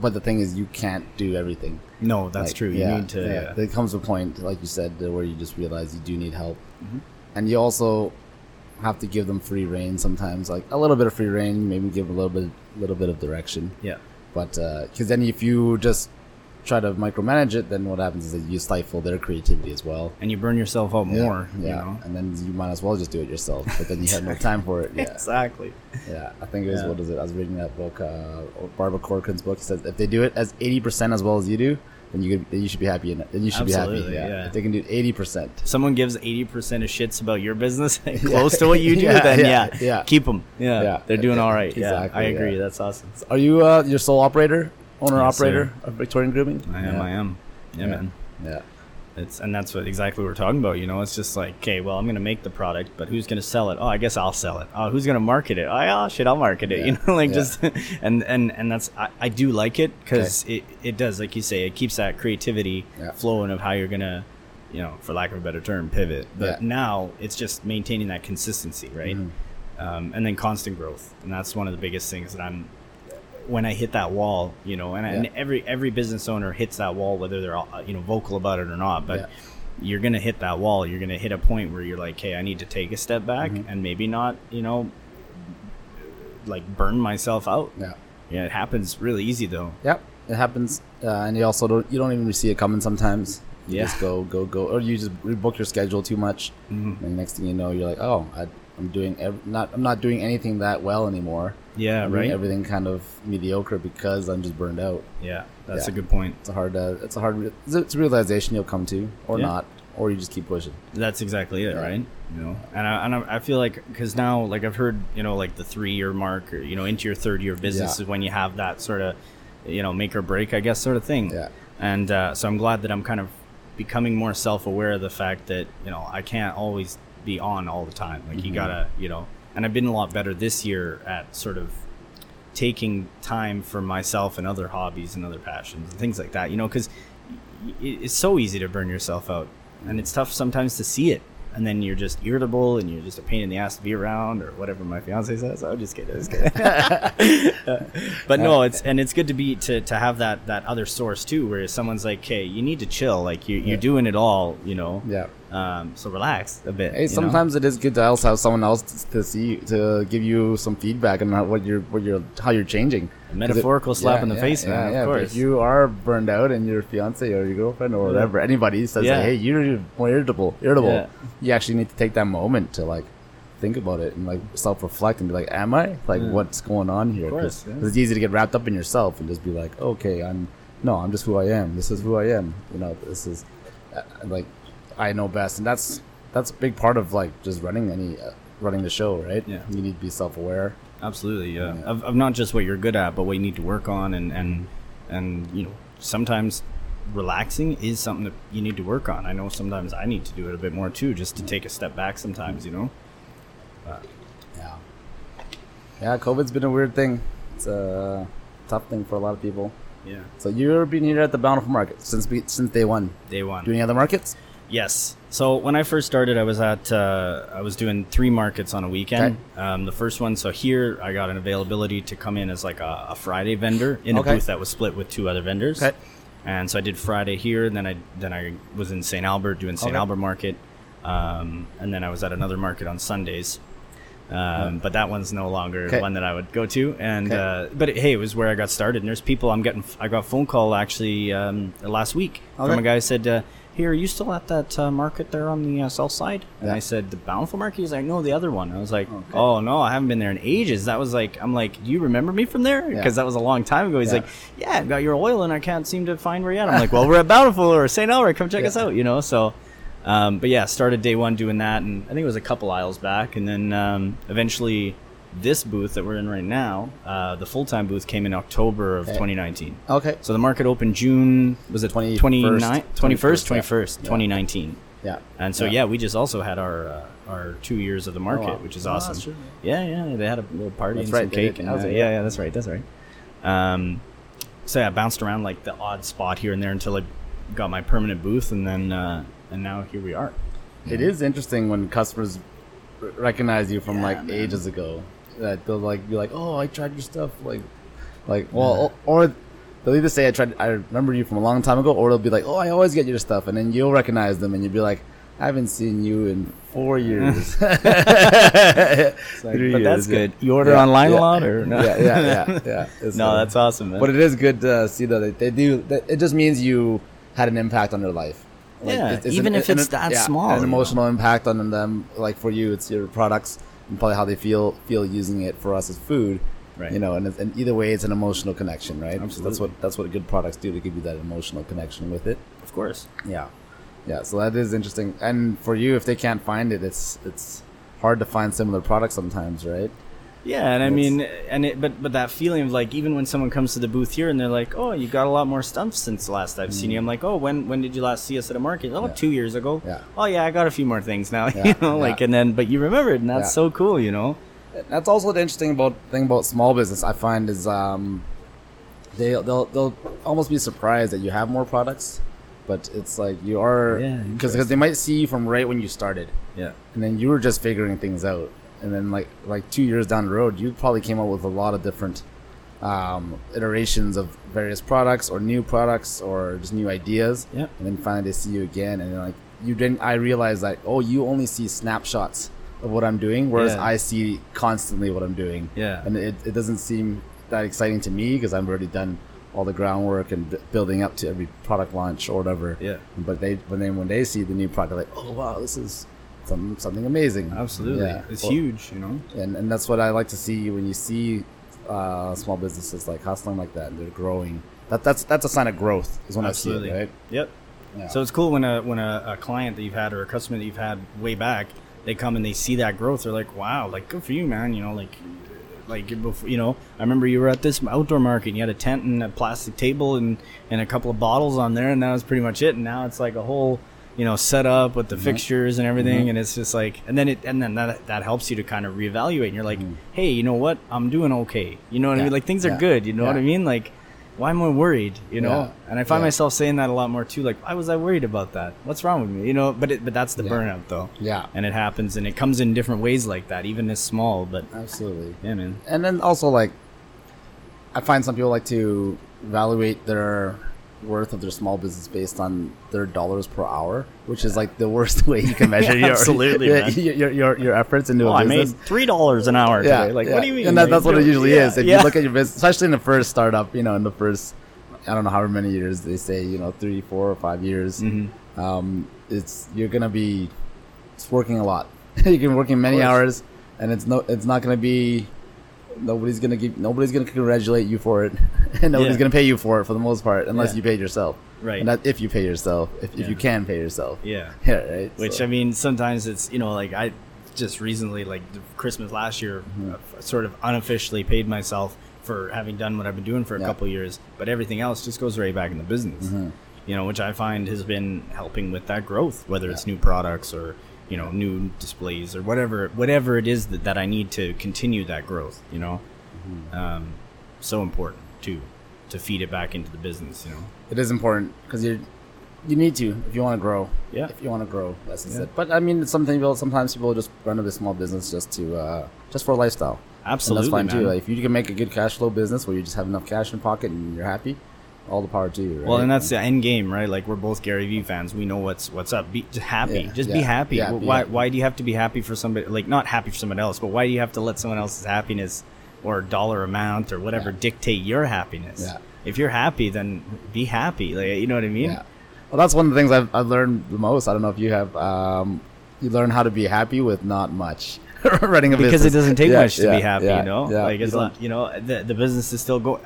S1: but the thing is, you can't do everything.
S2: no that's
S1: Like,
S2: true you
S1: yeah,
S2: need to
S1: yeah.
S2: yeah.
S1: There comes a point, like you said, where you just realize you do need help,
S2: Mm-hmm.
S1: and you also have to give them free reign sometimes, like a little bit of free reign, maybe give a little bit, little bit of direction.
S2: yeah
S1: But because then if you just try to micromanage it, then what happens is that you stifle their creativity as well.
S2: and you burn yourself out
S1: Yeah,
S2: more
S1: yeah,
S2: you know
S1: and then you might as well just do it yourself. But then you have no time for it. Yeah,
S2: exactly
S1: yeah. I think it was
S2: Yeah.
S1: what is it? I was reading that book, uh, Barbara Corcoran's book. It says if they do it as eighty percent as well as you do, then you could, then you should be happy. Then you should be happy. Yeah.
S2: yeah.
S1: If they can do eighty percent.
S2: someone gives 80% of shits about your business [LAUGHS] close to what you do [LAUGHS]
S1: Yeah,
S2: then
S1: yeah,
S2: yeah,
S1: yeah.
S2: keep them yeah,
S1: Yeah,
S2: they're doing all right
S1: exactly,
S2: yeah i agree that's awesome
S1: Are you uh, your sole operator, owner
S2: Yes,
S1: operator
S2: sir.
S1: of Victorian Grooming?
S2: i am i am Yeah. man
S1: Yeah.
S2: It's and that's what exactly what we're talking about you know it's just like okay well i'm gonna make the product but who's gonna sell it oh i guess i'll sell it oh who's gonna market it oh, oh shit i'll market it you know [LAUGHS] like
S1: yeah.
S2: just and and and that's i, I do like it because it, it does like you say it keeps that creativity
S1: Yeah.
S2: flowing of how you're gonna you know for lack of a better term pivot but
S1: Yeah.
S2: now it's just maintaining that consistency right
S1: Mm-hmm.
S2: um, and then constant growth and that's one of the biggest things that i'm when i hit that wall you know and, and every every business owner hits that wall whether they're uh, you know vocal about it or not but
S1: Yeah.
S2: you're gonna hit that wall you're gonna hit a point where you're like hey i need to take a step back
S1: Mm-hmm.
S2: and maybe not you know like burn myself out.
S1: Yeah.
S2: Yeah, it happens really easy though.
S1: Yep, it happens, uh, and you also don't you don't even see it coming sometimes. You
S2: Yeah.
S1: just go go go, or you just rebook your schedule too much,
S2: Mhm.
S1: and next thing you know, you're like, oh, I, I'm doing ev- not I'm not doing anything that well anymore.
S2: Yeah, right.
S1: Everything kind of mediocre because I'm just burned out.
S2: Yeah, that's
S1: Yeah.
S2: a good point.
S1: It's a hard uh, it's a hard it's a, realization you'll come to, or
S2: Yeah.
S1: not, or you just keep pushing.
S2: That's exactly it,
S1: Yeah.
S2: right? You know, and I, and I I feel like because now, like I've heard, you know, like the three year mark, or you know, into your third year of business is when you have that sort of, you know, make or break, I guess, sort of thing.
S1: Yeah.
S2: And uh, so I'm glad that I'm kind of becoming more self aware of the fact that you know I can't always be on all the time. Like you
S1: Mhm.
S2: gotta, you know, and I've been a lot better this year at sort of taking time for myself and other hobbies and other passions and things like that. You know, because it's so easy to burn yourself out, and it's tough sometimes to see it. And then you're just irritable, and you're just a pain in the ass to be around, or whatever my fiance says. I'm just kidding. I'm just kidding. [LAUGHS] [LAUGHS] but no, it's and it's good to be to, to have that that other source too, where someone's like, "Hey, you need to chill. Like you, you're
S1: Yeah.
S2: doing it all, you know.
S1: Yeah.
S2: Um, so relax a bit.
S1: Hey,
S2: you know?
S1: sometimes it is good to also have someone else to, to see to give you some feedback on how- what you're what you're how you're changing.
S2: A metaphorical
S1: 'Cause
S2: slap in the face, man, Yeah,
S1: of
S2: course.
S1: if you are burned out and your fiance or your girlfriend or
S2: Yeah.
S1: whatever, anybody says,
S2: Yeah.
S1: "Hey, you're more irritable," irritable,
S2: Yeah.
S1: you actually need to take that moment to like think about it and like self-reflect and be like, "Am I like
S2: Yeah.
S1: what's going on here?" Because
S2: yeah.
S1: it's easy to get wrapped up in yourself and just be like, "Okay, I'm no, I'm just who I am. This is who I am. You know, this is uh, like I know best," and that's that's a big part of like just running any uh, running the show, right?
S2: Yeah.
S1: you need to be self-aware.
S2: Absolutely, yeah.
S1: Yeah.
S2: Of, of not just what you're good at, but what you need to work on, and and and you know, sometimes relaxing is something that you need to work on. I know sometimes I need to do it a bit more too, just to take a step back. Sometimes, you know.
S1: Yeah. Yeah, COVID's been a weird thing. It's a tough thing for a lot of people.
S2: Yeah.
S1: So you've been here at the Bountiful Market since since day one.
S2: Day one.
S1: Do any other markets?
S2: Yes. So when I first started, I was at uh, I was doing three markets on a weekend. Um, the first one, so here I got an availability to come in as like a, a Friday vendor in
S1: Okay.
S2: a booth that was split with two other vendors.
S1: Okay.
S2: And so I did Friday here, and then I then I was in St. Albert doing St.
S1: Okay.
S2: Albert Market, um, and then I was at another market on Sundays. Um, But that one's no longer
S1: Okay.
S2: one that I would go to. And
S1: Okay.
S2: uh, but it, hey, it was where I got started. And there's people I'm getting. I got a phone call actually um, last week from a guy who said, uh, "Here, are you still at that uh, market there on the uh, south side?" And
S1: Yeah.
S2: I said, "The Bountiful Market." He's like, "No, the other one." I was like,
S1: Okay.
S2: "Oh no, I haven't been there in ages." That was like, I'm like, "Do you remember me from there?"
S1: Yeah.
S2: Because that was a long time ago. He's
S1: Yeah.
S2: like, "Yeah, I've got your oil, and I can't seem to find where you're at." I'm like, "Well, we're at Bountiful or St. Albert. Come check
S1: Yeah.
S2: us out." You know, so. Um, but yeah, started day one doing that, and I think it was a couple aisles back, and then um, eventually this booth that we're in right now, uh, the full time booth came in October of
S1: Okay.
S2: 2019.
S1: Okay.
S2: So the market opened June was it
S1: 21st,
S2: 29 21st
S1: 21st, yeah.
S2: 21st
S1: Yeah.
S2: 2019.
S1: Yeah.
S2: And so
S1: Yeah.
S2: yeah. we just also had our uh, our 2 years of the market,
S1: wow.
S2: which is
S1: Oh,
S2: awesome.
S1: true.
S2: Yeah, yeah, they had a little party
S1: That's
S2: and
S1: right,
S2: some cake and uh, yeah,
S1: yeah.
S2: yeah, that's right. That's right. Um so yeah, I bounced around like the odd spot here and there until I got my permanent booth and then uh and now here we are.
S1: It is interesting when customers r- recognize you from
S2: Yeah,
S1: like
S2: man.
S1: ages ago. That they'll like be like, "Oh, I tried your stuff." Like, like well, or they'll either say, "I tried, I remember you from a long time ago," or they'll be like, "Oh, I always get your stuff," and then you'll recognize them, and you'll be like, "I haven't seen you in four years." [LAUGHS] [LAUGHS] It's like,
S2: but that's
S1: yeah.
S2: good. You order
S1: Yeah,
S2: online
S1: yeah.
S2: a lot or no?
S1: Yeah, yeah, yeah, yeah. [LAUGHS]
S2: No, that's awesome, man.
S1: But it is good to see that they, they do. That it just means you had an impact on their life.
S2: Yeah, even if
S1: an-
S2: it's that
S1: yeah,
S2: small,
S1: an
S2: you know.
S1: emotional impact on them. Like for you, it's your products and probably how they feel feel using it. For us, as food,
S2: Right.
S1: You know, and, and either way, it's an emotional connection, right? So that's what that's what good products do. to give you that emotional connection with it.
S2: of course.
S1: Yeah, yeah. So that is interesting. And for you, if they can't find it, it's it's hard to find similar products sometimes, right?
S2: Yeah, and I mean, and it, but but that feeling of like even when someone comes to the booth here and they're like, "Oh, you got a lot more stuff since last I've seen you." I'm like, "Oh, when when did you last see us at a market?" Oh,
S1: Mm. Yeah.
S2: two years ago.
S1: Yeah.
S2: Oh yeah, I got a few more things now. [LAUGHS]
S1: Yeah,
S2: you know, like
S1: yeah.
S2: and then but you remembered, and that's
S1: Yeah.
S2: so cool. You know.
S1: That's also the interesting about thing about small business. I find is um, they they'll they'll almost be surprised that you have more products, but it's like you are
S2: Yeah,
S1: because they might see you from right when you started,
S2: Yeah.
S1: and then you were just figuring things out, and then like like two years down the road, you probably came up with a lot of different um, iterations of various products or new products or just new ideas.
S2: Yep.
S1: And then finally they see you again, and then like you didn't. I realized like, oh, you only see snapshots of what I'm doing, whereas
S2: Yeah.
S1: I see constantly what I'm doing.
S2: Yeah.
S1: and it, it doesn't seem that exciting to me because I've already done all the groundwork and b- building up to every product launch or whatever.
S2: Yeah.
S1: But they when they when they see the new product, they're like, oh wow, this is some, something amazing.
S2: Absolutely,
S1: Yeah.
S2: it's
S1: Well,
S2: huge. You know.
S1: and and that's what I like to see when you see uh, small businesses like hustling like that and they're growing. That that's that's a sign of growth is when
S2: Absolutely.
S1: I see it, right?
S2: Yep.
S1: Yeah.
S2: So it's cool when a when a, a client that you've had or a customer that you've had way back, they come and they see that growth. They're like, "Wow, like good for you, man." You know, like like before, you know, I remember you were at this outdoor market. and You had a tent and a plastic table and and a couple of bottles on there, and that was pretty much it. And now it's like a whole you know set up with the mm-hmm. fixtures and everything, mm-hmm. and it's just like, and then it and then that that helps you to kind of reevaluate. And you're like, mm-hmm. hey, you know what? I'm doing okay. You know what I mean? Like things are good. You know what I mean? Like. Why am I worried? You know,
S1: Yeah.
S2: and I find
S1: Yeah.
S2: myself saying that a lot more too. Like, why was I worried about that? What's wrong with me? You know, but it, but that's the
S1: Yeah.
S2: burnout though.
S1: Yeah.
S2: and it happens, and it comes in different ways like that, even as small. But
S1: Absolutely.
S2: yeah, man.
S1: and then also like i find some people like to evaluate their worth of their small business based on their dollars per hour which is like the worst [LAUGHS] way you can measure your,
S2: Absolutely,
S1: your, your, your your efforts into
S2: Oh,
S1: a
S2: I
S1: business
S2: made three dollars an hour
S1: yeah
S2: today. Like,
S1: yeah.
S2: what do you mean?
S1: and that, that's what it usually
S2: yeah,
S1: is if
S2: yeah.
S1: you look at your business especially in the first startup you know in the first i don't know however many years they say you know three four or five years
S2: Mm-hmm.
S1: um, it's you're gonna be it's working a lot [LAUGHS] you can working many hours and it's no it's not gonna be nobody's gonna give nobody's gonna congratulate you for it [LAUGHS] and nobody's
S2: Yeah.
S1: gonna pay you for it for the most part unless
S2: Yeah.
S1: you paid yourself
S2: Right.
S1: and that if you pay yourself if, if you can pay yourself
S2: yeah. [LAUGHS]
S1: yeah right
S2: Which
S1: So-
S2: I mean, sometimes it's you know like I just recently like Christmas last year,
S1: Mm-hmm.
S2: uh, sort of unofficially paid myself for having done what I've been doing for a
S1: Yeah.
S2: couple years, but everything else just goes right back in the business.
S1: Mm-hmm.
S2: You know, which I find has been helping with that growth, whether it's new products or you know new displays or whatever whatever it is that, that I need to continue that growth. You know,
S1: Mm-hmm.
S2: um, so important too to feed it back into the business. You know.
S1: it is important because you you need to if you want to grow.
S2: Yeah.
S1: If you want to grow, that's
S2: Yeah.
S1: it. But I mean, it's something people sometimes people just run a small business just to uh, just for a lifestyle.
S2: Absolutely,
S1: and that's fine
S2: man.
S1: too. Like, if you can make a good cash flow business where you just have enough cash in pocket and you're happy, all the power to you. Right?
S2: Well, and that's the end game, right? Like we're both Gary Vee fans. We know what's what's up. Be just happy.
S1: Yeah,
S2: just be happy.
S1: yeah,
S2: Wh-
S1: be
S2: why why do you have to be happy for somebody? Like not happy for someone else, but why do you have to let someone else's happiness or dollar amount or whatever
S1: Yeah.
S2: dictate your happiness?
S1: Yeah.
S2: If you're happy, then be happy. Like you know what I mean?
S1: Yeah. Well, that's one of the things I've, I've learned the most. I don't know if you have. Um, you learn how to be happy with not much. [LAUGHS] Running a
S2: because
S1: business.
S2: it doesn't take
S1: Yeah,
S2: much to
S1: yeah,
S2: be happy,
S1: yeah,
S2: you know.
S1: yeah.
S2: Like it's
S1: You
S2: you know, the the business is still going.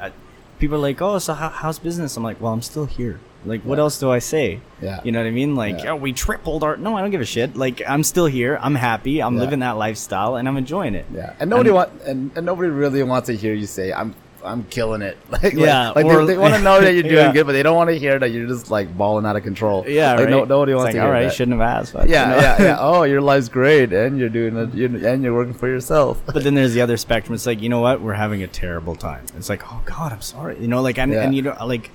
S2: People are like, oh, so how, how's business? I'm like, well, I'm still here. Like, what
S1: Yeah.
S2: else do I say?
S1: Yeah.
S2: You know what I mean? Like,
S1: Yeah.
S2: oh, we tripled our. No, I don't give a shit. Like, I'm still here. I'm happy. I'm
S1: Yeah.
S2: living that lifestyle, and I'm enjoying it.
S1: Yeah, and nobody
S2: And-
S1: want and, and nobody really wants to hear you say I'm I'm killing it. [LAUGHS] Like,
S2: Yeah,
S1: like, like
S2: or-
S1: they, they want to know that you're [LAUGHS] doing
S2: Yeah.
S1: good, but they don't want to hear that you're just like balling out of control.
S2: Yeah,
S1: like,
S2: right.
S1: no, nobody wants
S2: like,
S1: to hear
S2: all right,
S1: that.
S2: shouldn't have asked. But,
S1: yeah,
S2: you know?
S1: yeah, yeah. [LAUGHS] Oh, your life's great, and you're doing it, you're, and you're working for yourself.
S2: But then there's the other spectrum. It's like, you know what? We're having a terrible time. It's like, oh God, I'm sorry. You know, like, and,
S1: Yeah.
S2: and you know, like,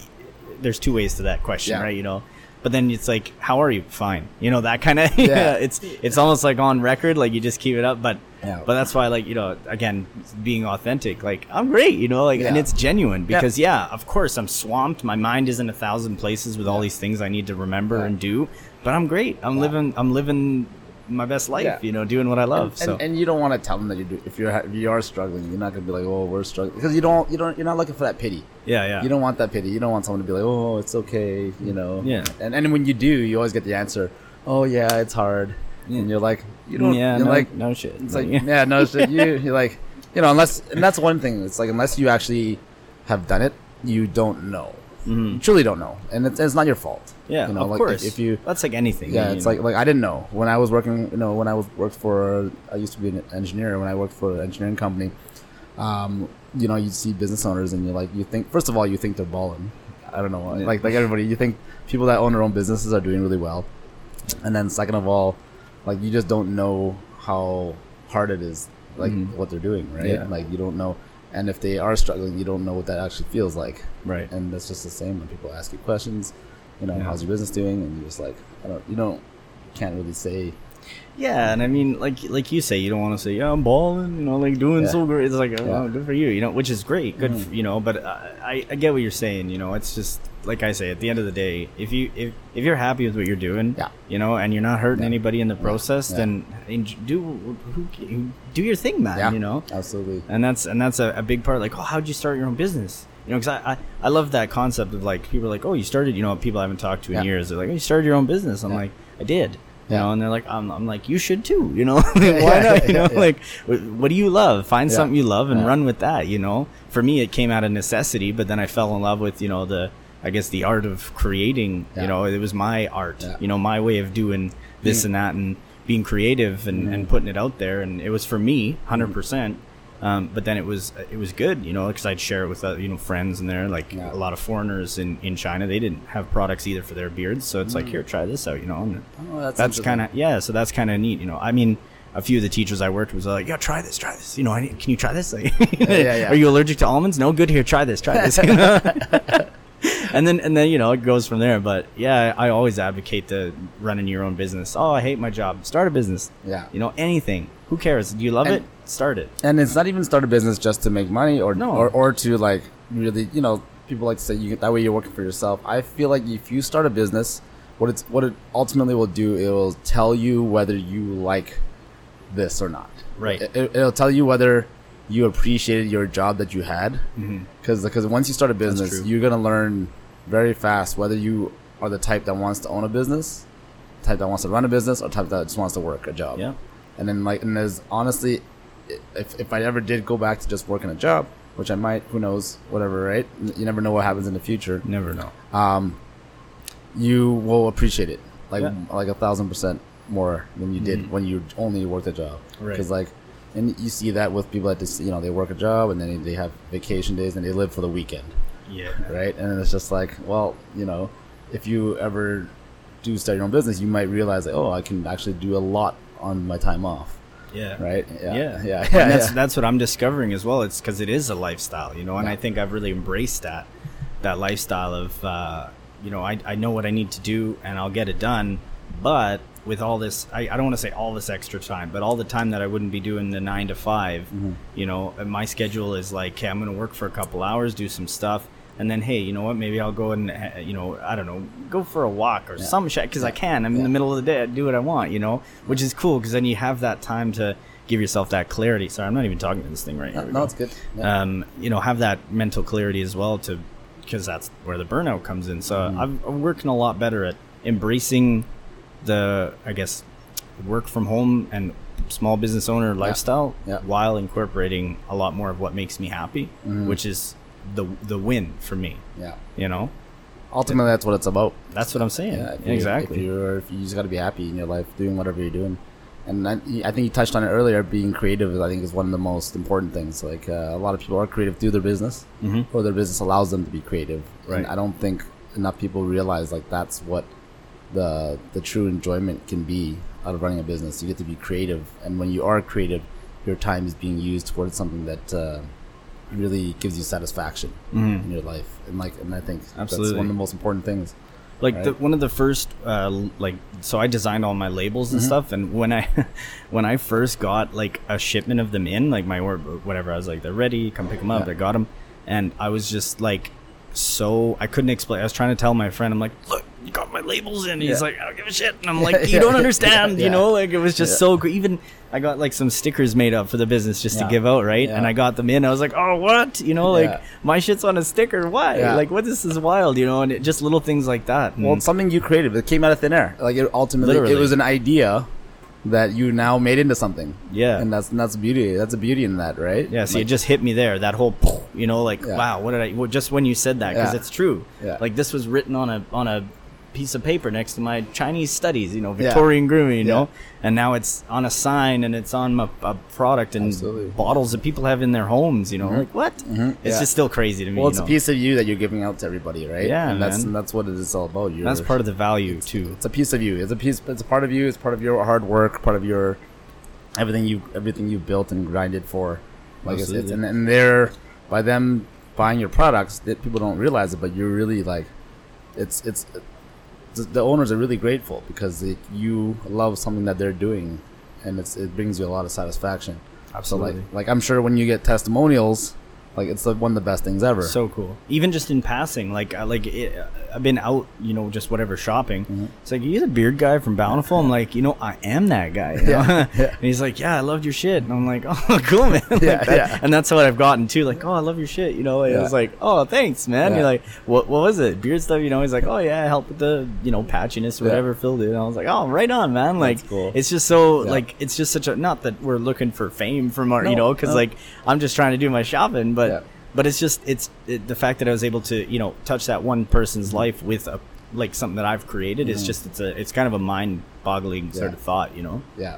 S2: there's two ways to that question,
S1: Yeah.
S2: right? You know, but then it's like, how are you? Fine. You know, that kind of.
S1: Yeah.
S2: It's it's almost like on record, like you just keep it up. But
S1: Yeah.
S2: but that's why, like, you know, again, being authentic. Like, I'm great. You know, like, and it's genuine because yeah, of course, I'm swamped. My mind is in a thousand places with all these things I need to remember
S1: Yeah.
S2: and do. But I'm great. I'm
S1: Yeah.
S2: living. I'm living my best life.
S1: Yeah.
S2: You know, doing what I love.
S1: And,
S2: so.
S1: and you don't want to tell them that you do. If you're if you are struggling, you're not gonna be like, oh, we're struggling, because you don't you don't you're not looking for that pity.
S2: yeah, yeah.
S1: You don't want that pity. You don't want someone to be like, oh, it's okay, you know.
S2: Yeah.
S1: And and when you do, you always get the answer, oh yeah, it's hard,
S2: Yeah.
S1: and you're like, you don't,
S2: yeah, no,
S1: like,
S2: no shit.
S1: It's like yeah, no, shit. You [LAUGHS] you're like, you know, unless and that's one thing. It's like unless you actually have done it, you don't know. You truly don't know, and it's, it's not your fault.
S2: Mm-hmm. yeah,
S1: you know,
S2: of
S1: like
S2: course.
S1: If, if you,
S2: that's like anything.
S1: yeah,
S2: you
S1: it's
S2: know.
S1: like like I didn't know when I was working. You know, when I was worked for, I used to be an engineer. When I worked for an engineering company, um, you know, you see business owners and you're like, you think first of all, you think they're balling. I don't know, like like everybody, you think people that own their own businesses are doing really well, and then second of all, like you just don't know how hard it is, like
S2: Mhm.
S1: what they're doing, right?
S2: Yeah.
S1: Like you don't know, and if they are struggling, you don't know what that actually feels like,
S2: right.
S1: and that's just the same when people ask you questions. You know,
S2: Yeah.
S1: how's your business doing? And you're just like, I don't, you don't, can't really say.
S2: Yeah, and I mean, like like you say, you don't want to say, yeah, I'm balling, you know, like doing
S1: Yeah.
S2: so great. It's like, oh, good for you, you know, which is great, good,
S1: Mhm.
S2: f you know. But uh, I I get what you're saying, you know. It's just like I say, at the end of the day, if you if, if you're happy with what you're doing,
S1: Yeah.
S2: you know, and you're not hurting
S1: Yeah.
S2: anybody in the process,
S1: Yeah.
S2: then do who, do your thing, man.
S1: yeah,
S2: You know,
S1: absolutely.
S2: and that's and that's a, a big part. Like, oh, how'd you start your own business? You know, because I, I I love that concept of like people are like, oh, you started. You know, people I haven't talked to in years. They're like, oh, you started your own business. I'm like, I did. You know, and they're like, I'm, I'm like, you should too. You know, [LAUGHS] why not? You know, like, what do you love? Find something you love and run with that. You know, for me, it came out of necessity, but then I fell in love with you know the I guess the art of creating.
S1: Yeah.
S2: You know, it was my art.
S1: Yeah.
S2: You know, my way of doing this
S1: Mm.
S2: and that and being creative and, and putting it out there, and it was for me, hundred percent. Um, but then it was it was good, you know, because I'd share it with uh, you know friends and there like
S1: Yeah.
S2: a lot of foreigners in, in China. They didn't have products either for their beards, so it's like here, try this out, you know.
S1: Oh, that's
S2: that's kind of yeah, so that's kind of neat, you know. I mean, a few of the teachers I worked with was like, yeah, try this, try this. You know, I need, can you try this? [LAUGHS] Like,
S1: yeah, yeah.
S2: Are you allergic to almonds? No, good. Here, try this, try this. You [LAUGHS] know? [LAUGHS] and then and then you know it goes from there. But yeah, I always advocate to running your own business. Oh, I hate my job. Start a business.
S1: Yeah.
S2: You know, anything. Who cares? Do you love
S1: And-
S2: it? Start it.
S1: and it's not even start a business just to make money or
S2: No.
S1: or, or to like really you know people like to say you that way you're working for yourself i feel like if you start a business what it's what it ultimately will do it will tell you whether you like this or not
S2: Right.
S1: it, it'll tell you whether you appreciated your job that you had because because once you start a business
S2: Mm-hmm.
S1: you're gonna learn very fast whether you are the type that wants to own a business type that wants to run a business or type that just wants to work a job
S2: Yeah.
S1: and then like and there's honestly if, if i ever did go back to just working a job which i might who knows whatever right you never know what happens in the future
S2: Never know.
S1: um you will appreciate it like
S2: Yeah. Mm-hmm.
S1: like a thousand percent more than you did when you only worked a job
S2: Right.
S1: because like and you see that with people that just you know they work a job and then they have vacation days and they live for the weekend
S2: Yeah.
S1: right? And it's just like, well, you know, if you ever do start your own business, you might realize that oh, I can actually do a lot on my time off,
S2: Yeah.
S1: right?
S2: Yeah.
S1: yeah, yeah. [LAUGHS]
S2: And that's
S1: yeah.
S2: that's what I'm discovering as well. It's because it is a lifestyle, you know, and
S1: Yeah.
S2: I think I've really embraced that that lifestyle of uh, you know I, I know what I need to do and I'll get it done, but with all this, I, I don't want to say all this extra time, but all the time that I wouldn't be doing the nine to 5
S1: Mm-hmm.
S2: you know, my schedule is like, okay, I'm going to work for a couple hours, do some stuff, and then hey, you know what? Maybe I'll go and uh, you know, I don't know, go for a walk or some shit because I can. I'm in the middle of the day, I do what I want, you know, which is cool because then you have that time to give yourself that clarity. Sorry, I'm not even talking to this thing right
S1: no,
S2: here.
S1: no, it's good. Yeah.
S2: Um, you know, have that mental clarity as well to because that's where the burnout comes in. So
S1: Mm-hmm.
S2: I'm, I'm working a lot better at embracing the, I guess, work from home and small business owner lifestyle
S1: Yeah.
S2: while incorporating a lot more of what makes me happy,
S1: Mm-hmm.
S2: which is the the win for me.
S1: yeah.
S2: You know,
S1: Ultimately, that's what it's about.
S2: that's what I'm saying.
S1: Yeah, if you-
S2: exactly.
S1: If you're, if you just got to be happy in your life, doing whatever you're doing. And I, I think you touched on it earlier. Being creative, I think, is one of the most important things. Like uh, a lot of people are creative through their business,
S2: Mhm.
S1: or their business allows them to be creative.
S2: Right.
S1: And I don't think enough people realize like that's what the the true enjoyment can be out of running a business. You get to be creative, and when you are creative, your time is being used towards something that uh, really gives you satisfaction in your life. And like, and I think that's
S2: Mm-hmm.
S1: One of the most important things.
S2: like the, one of the first uh, like so i designed all my labels
S1: Mm-hmm.
S2: and stuff and when i [LAUGHS] when i first got like a shipment of them in like my or whatever i was like they're ready come pick them up
S1: Yeah.
S2: i got them and i was just like so i couldn't explain i was trying to tell my friend i'm like look you got my labels in he's
S1: Yeah.
S2: like i don't give a shit and i'm [LAUGHS] like you don't understand you know like it was just
S1: Yeah.
S2: so gr- even i got like some stickers made up for the business just
S1: Yeah.
S2: to give out right and i got them in i was like oh what you know like
S1: Yeah.
S2: my shit's on a sticker why
S1: Yeah.
S2: like what this is wild you know and it, just little things like that
S1: Well,
S2: And-
S1: it's something you created. It came out of thin air. Like it ultimately,
S2: Literally.
S1: it was an idea that you now made into something.
S2: Yeah.
S1: and that's and that's beauty. That's a beauty in that, right?
S2: Yeah, see,
S1: Like,
S2: it just hit me there. That whole, you know, like,
S1: Yeah.
S2: wow, what did I? Well, just when you said that, because
S1: Yeah.
S2: it's true.
S1: Yeah.
S2: Like this was written on a on a piece of paper next to my Chinese studies, you know,
S1: Yeah.
S2: Victorian grooming, you
S1: Yeah.
S2: know, and now it's on a sign and it's on a, a product and
S1: Absolutely.
S2: bottles that people have in their homes. You know, like what?
S1: Mhm.
S2: It's
S1: Yeah.
S2: just still crazy to me.
S1: well, it's
S2: you
S1: a piece of you that you're giving out to everybody, right?
S2: Yeah,
S1: and that's
S2: man.
S1: that's what it is all about. You're,
S2: That's part of the value too.
S1: It's a piece of you. It's a piece. It's a part of you. It's part of your hard work. Part of your everything you everything you built and grinded for. Like it's, it's and, and they're by them buying your products that people don't realize it, but you're really like, it's it's the- the owners are really grateful because they, you love something that they're doing, and it's it brings you a lot of satisfaction. So
S2: Absolutely.
S1: like like I'm sure when you get testimonials Like it's like one of the best things ever.
S2: So cool. Even just in passing, like uh, like it, I've been out, you know, just whatever shopping.
S1: Mm-hmm.
S2: It's like you the beard guy from Bountiful. I'm like, you know, I am that guy.
S1: Yeah, [LAUGHS] yeah.
S2: and he's like, yeah, I loved your shit. And I'm like, [LAUGHS] oh, cool, man. [LAUGHS] Like
S1: Yeah,
S2: that-
S1: yeah.
S2: And that's what I've gotten too. Like, oh, I love your shit. You know, and
S1: Yeah.
S2: was like, oh, thanks, man. You're like, what, what was it? Beard stuff. You know, he's like, oh yeah, I help with the, you know, patchiness or
S1: Yeah.
S2: whatever Phil did. And I was like, oh, right on, man. Like,
S1: cool.
S2: it's just so like, it's just such a not that we're looking for fame from our, you know, because
S1: no.
S2: like I'm just trying to do my shopping, but. But it's just it's it, the fact that I was able to you know touch that one person's
S1: Mm-hmm.
S2: life with a like something that I've created. It's just it's a it's kind of a mind boggling sort of thought, you know.
S1: yeah,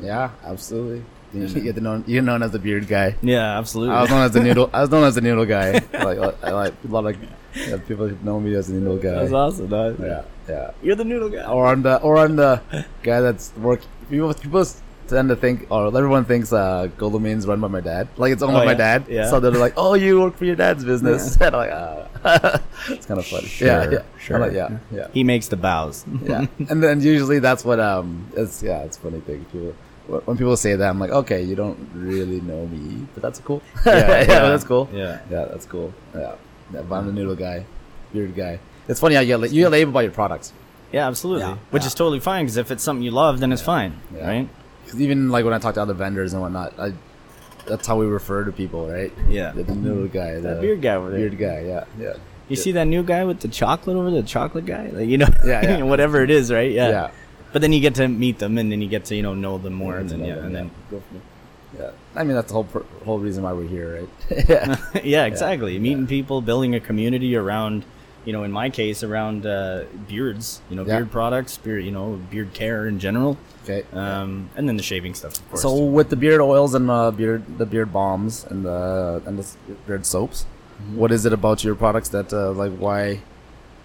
S1: yeah, absolutely. You get known. You're known as the beard guy.
S2: Yeah, absolutely.
S1: I was known as the [LAUGHS] noodle. I was known as the noodle guy. [LAUGHS] Like, I like a lot of yeah, people know me as the noodle guy.
S2: That's awesome. That,
S1: Yeah, yeah.
S2: You're the noodle guy.
S1: Or I'm the or I'm the guy that's work. People people tend to think, or everyone thinks, uh, Golden Means run by my dad. Like it's owned
S2: Oh,
S1: by my dad.
S2: yeah.
S1: So they're like, "Oh, you work for your dad's business." [LAUGHS] And I'm like, ah. [LAUGHS] it's kind of funny. yeah,
S2: Sure,
S1: yeah,
S2: sure.
S1: Like, yeah, yeah.
S2: He makes the baos. [LAUGHS]
S1: yeah. And then usually that's what um it's yeah it's a funny thing people when people say that I'm like okay you don't really know me but that's cool yeah, Yeah. that's cool
S2: Yeah.
S1: yeah that's cool yeah, yeah but I'm the noodle guy beard guy it's funny how you get you get labeled by your products
S2: Yeah, absolutely.
S1: Yeah,
S2: Which
S1: yeah.
S2: is totally fine because if it's something you love, then it's fine,
S1: Yeah.
S2: right?
S1: Even like when I talk to other vendors and whatnot I that's how we refer to people right
S2: Yeah.
S1: the, the noodle guy the
S2: That beard guy over there.
S1: beard guy yeah yeah
S2: You see that new guy with the chocolate over the chocolate guy, like, you know,
S1: Yeah, yeah. [LAUGHS]
S2: whatever it is, right? Yeah.
S1: Yeah.
S2: But then you get to meet them, and then you get to you know know them more, and then yeah,
S1: them,
S2: and
S1: yeah.
S2: then go from there.
S1: yeah I mean that's the whole whole reason why we're here right [LAUGHS] [LAUGHS] yeah
S2: yeah, exactly. Meeting people, building a community around, you know, in my case, around uh, beards, you know,
S1: Yeah.
S2: beard products, beard, you know, beard care in general,
S1: okay
S2: um, and then the shaving stuff, of course.
S1: So with the beard oils and the beard the beard balms and the and the beard soaps,
S2: Mm-hmm.
S1: what is it about your products that uh, like why?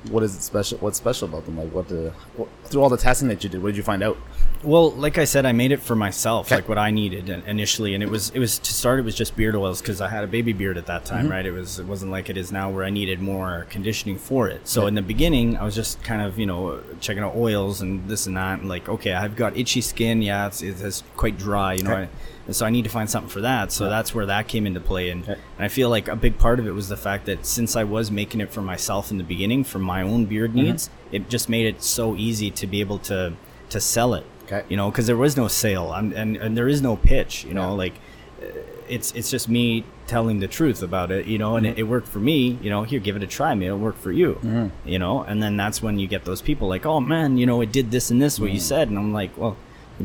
S1: What is it special? What's special about them? Like what the what, through all the testing that you did, what did you find out?
S2: Well, like I said, I made it for myself,
S1: Okay.
S2: like what I needed initially, and it was it was to start. It was just beard oils because I had a baby beard at that time, mm-hmm. right? It was it wasn't like it is now where I needed more conditioning for it. So in the beginning, I was just kind of you know checking out oils and this and that, and like okay, I've got itchy skin, yeah, it's it's quite dry, you know,
S1: Okay.
S2: I, and so I need to find something for that. So that's where that came into play, and and I feel like a big part of it was the fact that since I was making it for myself in the beginning for my own beard
S1: Mm-hmm.
S2: needs, it just made it so easy to be able to to sell it
S1: Okay.
S2: you know because there was no sale. And, and and there is no pitch you know
S1: Yeah.
S2: like uh, it's it's just me telling the truth about it you know and it, it worked for me you know here give it a try maybe it'll work for you you know. And then that's when you get those people like oh man you know it did this and this what you said. And i'm like well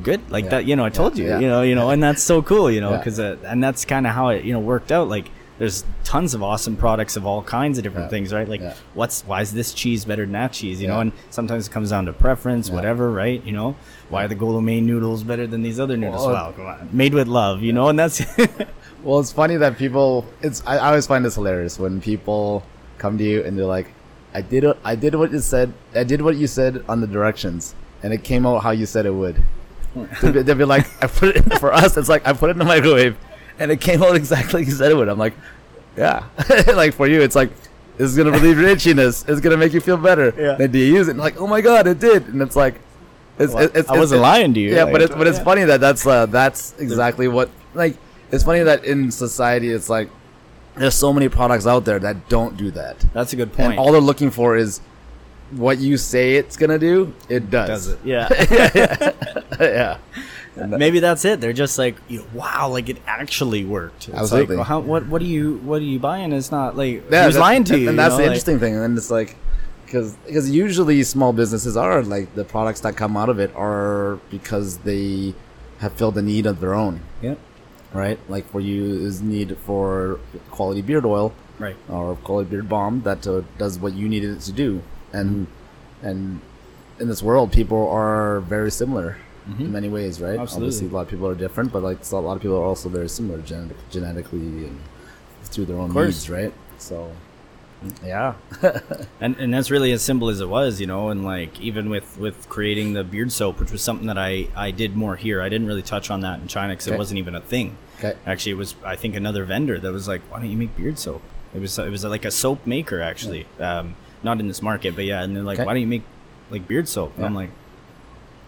S2: good like
S1: Yeah.
S2: that you know i told you
S1: yeah,
S2: you know you know and that's so cool you know
S1: Yeah.
S2: because uh, and that's kind of how it you know worked out like there's tons of awesome products of all kinds of different
S1: Yeah.
S2: things right like
S1: Yeah.
S2: what's why is this cheese better than that cheese you know and sometimes it comes down to preference
S1: Yeah.
S2: whatever right you know why are the Golomain noodles better than these other noodles
S1: Well,
S2: come on made with love you know and that's [LAUGHS]
S1: Well, it's funny that people. It's I, I always find this hilarious when people come to you and they're like, "I did I did what you said. I did what you said on the directions, and it came out how you said it would." They'll, be, they'll be like, "I put it for us. It's like I put it in the microwave, and it came out [LAUGHS] exactly like you said it would." I'm like, "Yeah." [LAUGHS] like for you, it's like. This is gonna relieve your itchiness. It's gonna make you feel better.
S2: Yeah.
S1: Then do you use it? And like, oh my god, it did. And it's like, it's,
S2: Well,
S1: it's,
S2: I wasn't
S1: it's-
S2: lying to you,
S1: Yeah,
S2: like,
S1: but it's but it's
S2: yeah.
S1: funny that that's uh, that's exactly what like. It's funny that in society, it's like there's so many products out there that don't do that,
S2: that's a good point.
S1: point and all they're looking for is what you say it's gonna do. It does.
S2: does it yeah [LAUGHS]
S1: yeah. [LAUGHS] And that-
S2: maybe that's it they're just like you know, wow like it actually worked it's
S1: Absolutely.
S2: like well, how, what what are you what are you buying it's not like
S1: Yeah,
S2: he was lying to
S1: and,
S2: you
S1: and
S2: you
S1: that's
S2: know,
S1: the
S2: like-
S1: interesting thing. And it's like, because because usually small businesses are like the products that come out of it are because they have filled a need of their own,
S2: Yep.
S1: right? Like for you is need for quality beard oil
S2: right
S1: or quality beard balm that uh, does what you needed it to do, and and in this world, people are very similar. In many ways, right?
S2: Mm-hmm. Absolutely.
S1: Obviously, a lot of people are different, but like a lot of people are also very similar genetic, genetically and through their own needs, right? So, yeah, [LAUGHS]
S2: and and that's really as simple as it was you know and like even with with creating the beard soap which was something that i i did more here i didn't really touch on that in china because
S1: Okay.
S2: it wasn't even a thing
S1: Okay.
S2: actually it was i think another vendor that was like why don't you make beard soap it was it was like a soap maker actually um not in this market but yeah and they're like
S1: Okay.
S2: why don't you make like beard soap and i'm like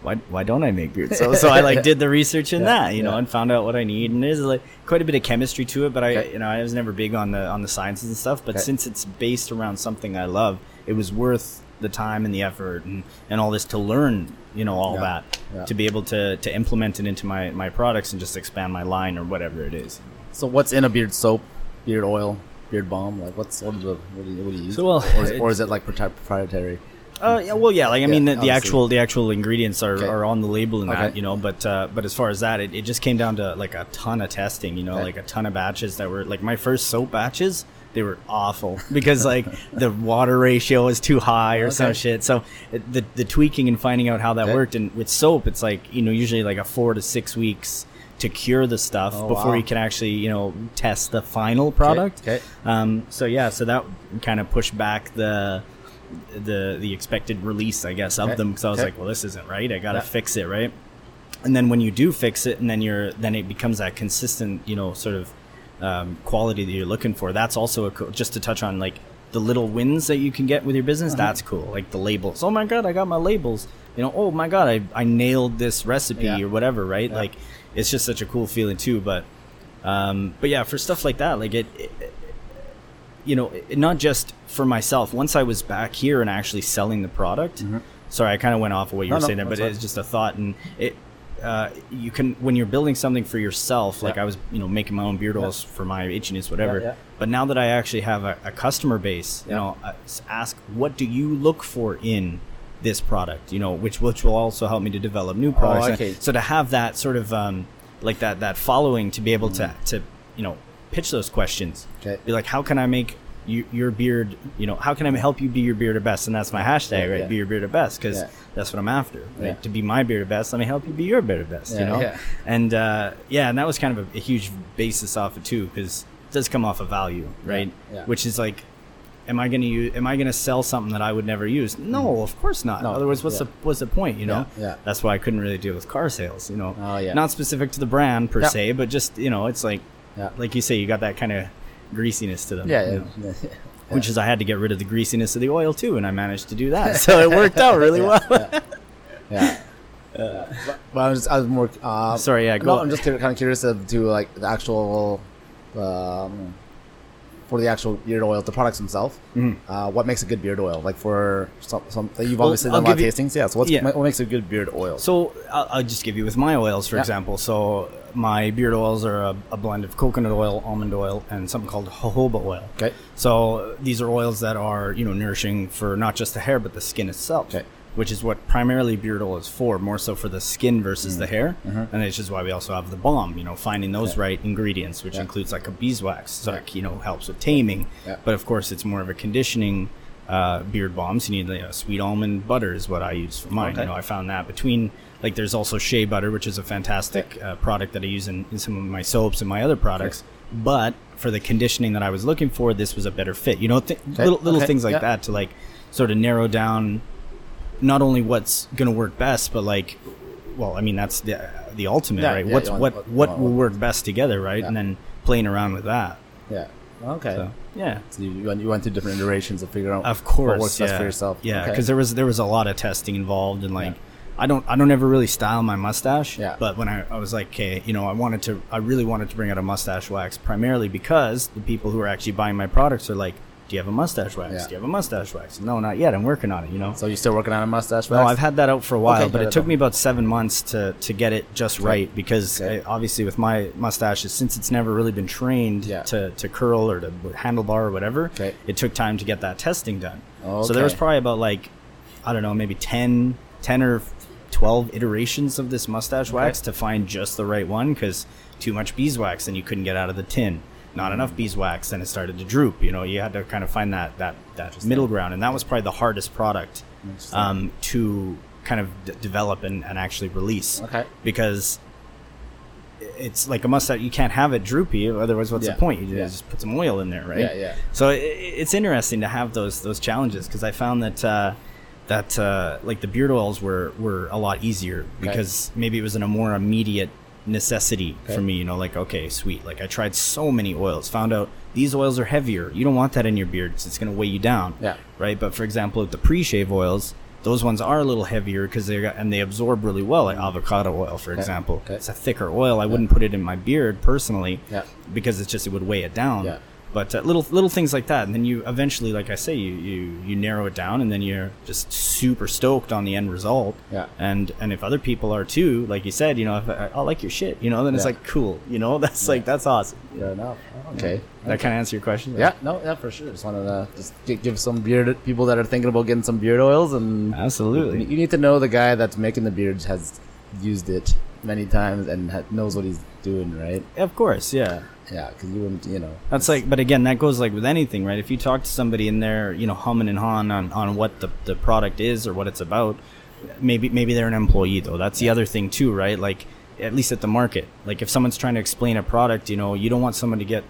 S2: why why don't I make beard? soap? [LAUGHS] so I like did the research in
S1: Yeah,
S2: that, you know,
S1: yeah.
S2: and found out what I need. And there's like quite a bit of chemistry to it, but I
S1: Okay.
S2: you know I was never big on the on the sciences and stuff. But
S1: Okay.
S2: since it's based around something I love, it was worth the time and the effort and, and all this to learn, you know, all
S1: Yeah,
S2: that
S1: yeah.
S2: to be able to to implement it into my my products and just expand my line or whatever it is.
S1: So what's in a beard soap, beard oil, beard balm? Like what's what, the, what, do, you, what do you use?
S2: So, well,
S1: or, is,
S2: it-
S1: or is it like proprietary?
S2: Uh, yeah, well, yeah, like I mean, the, the actual the actual ingredients are,
S1: Okay.
S2: are on the label and that, you know. But uh, but as far as that, it, it just came down to like a ton of testing, you know,
S1: Okay.
S2: like a ton of batches that were like my first soap batches. They were awful [LAUGHS] because like the water ratio was too high or some shit. So it- the the tweaking and finding out how that
S1: Okay.
S2: worked, and with soap, it's like you know usually like a four to six weeks to cure the stuff
S1: Oh,
S2: before
S1: wow.
S2: you can actually you know test the final product.
S1: okay.
S2: Um, so yeah, so that kind of pushed back the the the expected release, I guess, of
S1: Okay.
S2: them because I was
S1: Okay.
S2: like, well, this isn't right. I gotta
S1: Yeah.
S2: fix it, right? And then when you do fix it, and then you're then it becomes that consistent, you know, sort of um, quality that you're looking for. That's also a cool, just to touch on like the little wins that you can get with your business.
S1: Uh-huh.
S2: That's cool. Like the labels. Oh my god, I got my labels. You know, oh my god, I I nailed this recipe
S1: Yeah.
S2: or whatever, right?
S1: Yeah.
S2: Like it's just such a cool feeling too. But um, but yeah, for stuff like that, like it, it you know, it- not just for myself. Once I was back here and actually selling the product. Sorry, I kind of went off of what you
S1: Mm-hmm. No,
S2: were
S1: no,
S2: saying there, but it's just a thought, and it. Uh, you can when you're building something for yourself, like
S1: Yeah.
S2: I was, you know, making my own beard oils for my itchiness, whatever.
S1: Yeah, yeah.
S2: But now that I actually have a, a customer base, you know, ask what do you look for in this product, you know, which which will also help me to develop new products.
S1: Oh, okay.
S2: So to have that sort of um, like that that following to be able
S1: Mm-hmm.
S2: to to you know pitch those questions,
S1: Okay.
S2: be like, how can I make you, your beard, you know, how can I help you be your beard bearded best? And that's my hashtag, right?
S1: yeah.
S2: Be your beard bearded best, because
S1: Yeah.
S2: that's what I'm after. Right?
S1: Yeah.
S2: To be my beard bearded best, let me help you be your beard bearded best. you know, and uh, yeah, and that was kind of a, a huge basis off it too, because it does come off of value, right? Which is like. Am I gonna use? Am I gonna sell something that I would never use? No, of course not.
S1: No,
S2: Otherwise, what's
S1: yeah.
S2: the what's the point? You know.
S1: Yeah, yeah.
S2: That's why I couldn't really deal with car sales. You know.
S1: Oh, yeah.
S2: Not specific to the brand per
S1: Yeah.
S2: se, but just you know, it's like, like you say, you got that kind of greasiness to them.
S1: Yeah,
S2: you
S1: yeah,
S2: know? [LAUGHS] Which is I had to get rid of the greasiness of the oil too, and I managed to do that. [LAUGHS] So it worked out really well.
S1: yeah. yeah. [LAUGHS] But, but I was I was more. Uh,
S2: Sorry, yeah,
S1: no,
S2: go-
S1: I'm just kind of curious to like the actual, um, for the actual beard oil, the products themselves. Uh, what makes a good beard oil? Like for some, some you've
S2: Mm-hmm. Well,
S1: obviously done a lot of
S2: you-
S1: tastings. Yeah. So what's,
S2: Yeah.
S1: what makes a good beard oil?
S2: So I'll, I'll just give you with my oils, for
S1: Yeah.
S2: example. So my beard oils are a, a blend of coconut oil, almond oil, and something called jojoba oil.
S1: Okay.
S2: So these are oils that are you know nourishing for not just the hair but the skin itself.
S1: Okay.
S2: Which is what primarily beard oil is for, more so for the skin versus
S1: Mm.
S2: the hair,
S1: Mm-hmm.
S2: and it's just why we also have the balm. You know, finding those
S1: Okay.
S2: right ingredients, which
S1: Yeah.
S2: includes like a beeswax, so
S1: Yeah.
S2: like, you know helps with taming.
S1: Yeah.
S2: But of course, it's more of a conditioning uh, beard So You need like, a sweet almond butter is what I use for mine.
S1: Okay.
S2: You know, I found that between like there's also shea butter, which is a fantastic uh, product that I use in, in some of my soaps and my other products. But for the conditioning that I was looking for, this was a better fit. You know, th- little little
S1: Okay.
S2: things like
S1: Yeah.
S2: that to like sort of narrow down not only what's going to work best, but like, well, I mean that's the the ultimate,
S1: Yeah,
S2: right?
S1: yeah,
S2: What's what
S1: what-
S2: what will work best together, right?
S1: Yeah.
S2: And then playing around with that.
S1: Yeah. Okay.
S2: So yeah.
S1: So you, you, went, you went through different iterations of figuring out
S2: Of course,
S1: what works
S2: yeah.
S1: best for yourself.
S2: Yeah,
S1: Okay.
S2: because there was there was a lot of testing involved, and like. I don't I don't ever really style my mustache.
S1: Yeah.
S2: But when I, I was like, okay, you know, I wanted to I really wanted to bring out a mustache wax primarily because the people who are actually buying my products are like, do you have a mustache wax?
S1: Yeah.
S2: Do you have a mustache wax? No, not yet. I'm working on it. You know.
S1: So you're still working on a mustache? Wax? No.
S2: I've had that out for a while,
S1: Okay,
S2: but it took me about seven months to, to get it just right because
S1: Okay.
S2: uh, obviously with my mustaches, since it's never really been trained
S1: Yeah.
S2: to, to curl or to handlebar or whatever,
S1: Okay.
S2: it took time to get that testing done. So there was probably about like, I don't know, maybe 10, 10 or 12 iterations of this mustache wax to find just the right one because too much beeswax and you couldn't get out of the tin. Not enough beeswax, then it started to droop. You know, you had to kind of find that that that middle ground, and that was probably the hardest product um, to kind of d- develop and, and actually release.
S1: Okay.
S2: Because it's like a mustache, you can't have it droopy. Otherwise, what's
S1: Yeah.
S2: the point? You
S1: Yeah.
S2: just put some oil in there, right?
S1: Yeah, yeah.
S2: So it, it's interesting to have those those challenges because I found that uh, that uh, like the beard oils were were a lot easier because maybe it was in a more immediate necessity
S1: Okay.
S2: for me. You know, like okay, sweet. Like I tried so many oils, found out these oils are heavier. You don't want that in your beard it's going to weigh you down
S1: Yeah.
S2: right? But for example, with the pre-shave oils, those ones are a little heavier because they got and they absorb really well, like avocado oil, for
S1: Okay,
S2: example.
S1: okay.
S2: It's a thicker oil. I wouldn't put it in my beard personally,
S1: Yeah.
S2: because it's just it would weigh it down.
S1: Yeah.
S2: But uh, little little things like that, and then you eventually, like I say, you, you you narrow it down, and then you're just super stoked on the end result.
S1: Yeah.
S2: And and if other people are too, like you said, you know, if I, I like your shit, you know, then it's
S1: Yeah.
S2: like cool, you know, [LAUGHS] that's like that's awesome.
S1: Fair enough. Okay.
S2: That kind of answer your question.
S1: Yeah, no, yeah, for sure. Just wanted to just give some beard people that are thinking about getting some beard oils, and
S2: Absolutely.
S1: you need to know the guy that's making the beards has used it many times and ha- knows what he's doing, right?
S2: Of course, yeah.
S1: Yeah, because you wouldn't, you know.
S2: That's like, but again, that goes like with anything, right? If you talk to somebody and they're, you know, humming and hawing on, on what the, the product is or what it's about, maybe maybe they're an employee though. That's the other thing too, right? Like at least at the market, like if someone's trying to explain a product, you know, you don't want someone to get.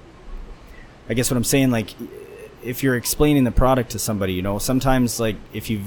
S2: I guess what I'm saying, like, if you're explaining the product to somebody, you know, sometimes like if you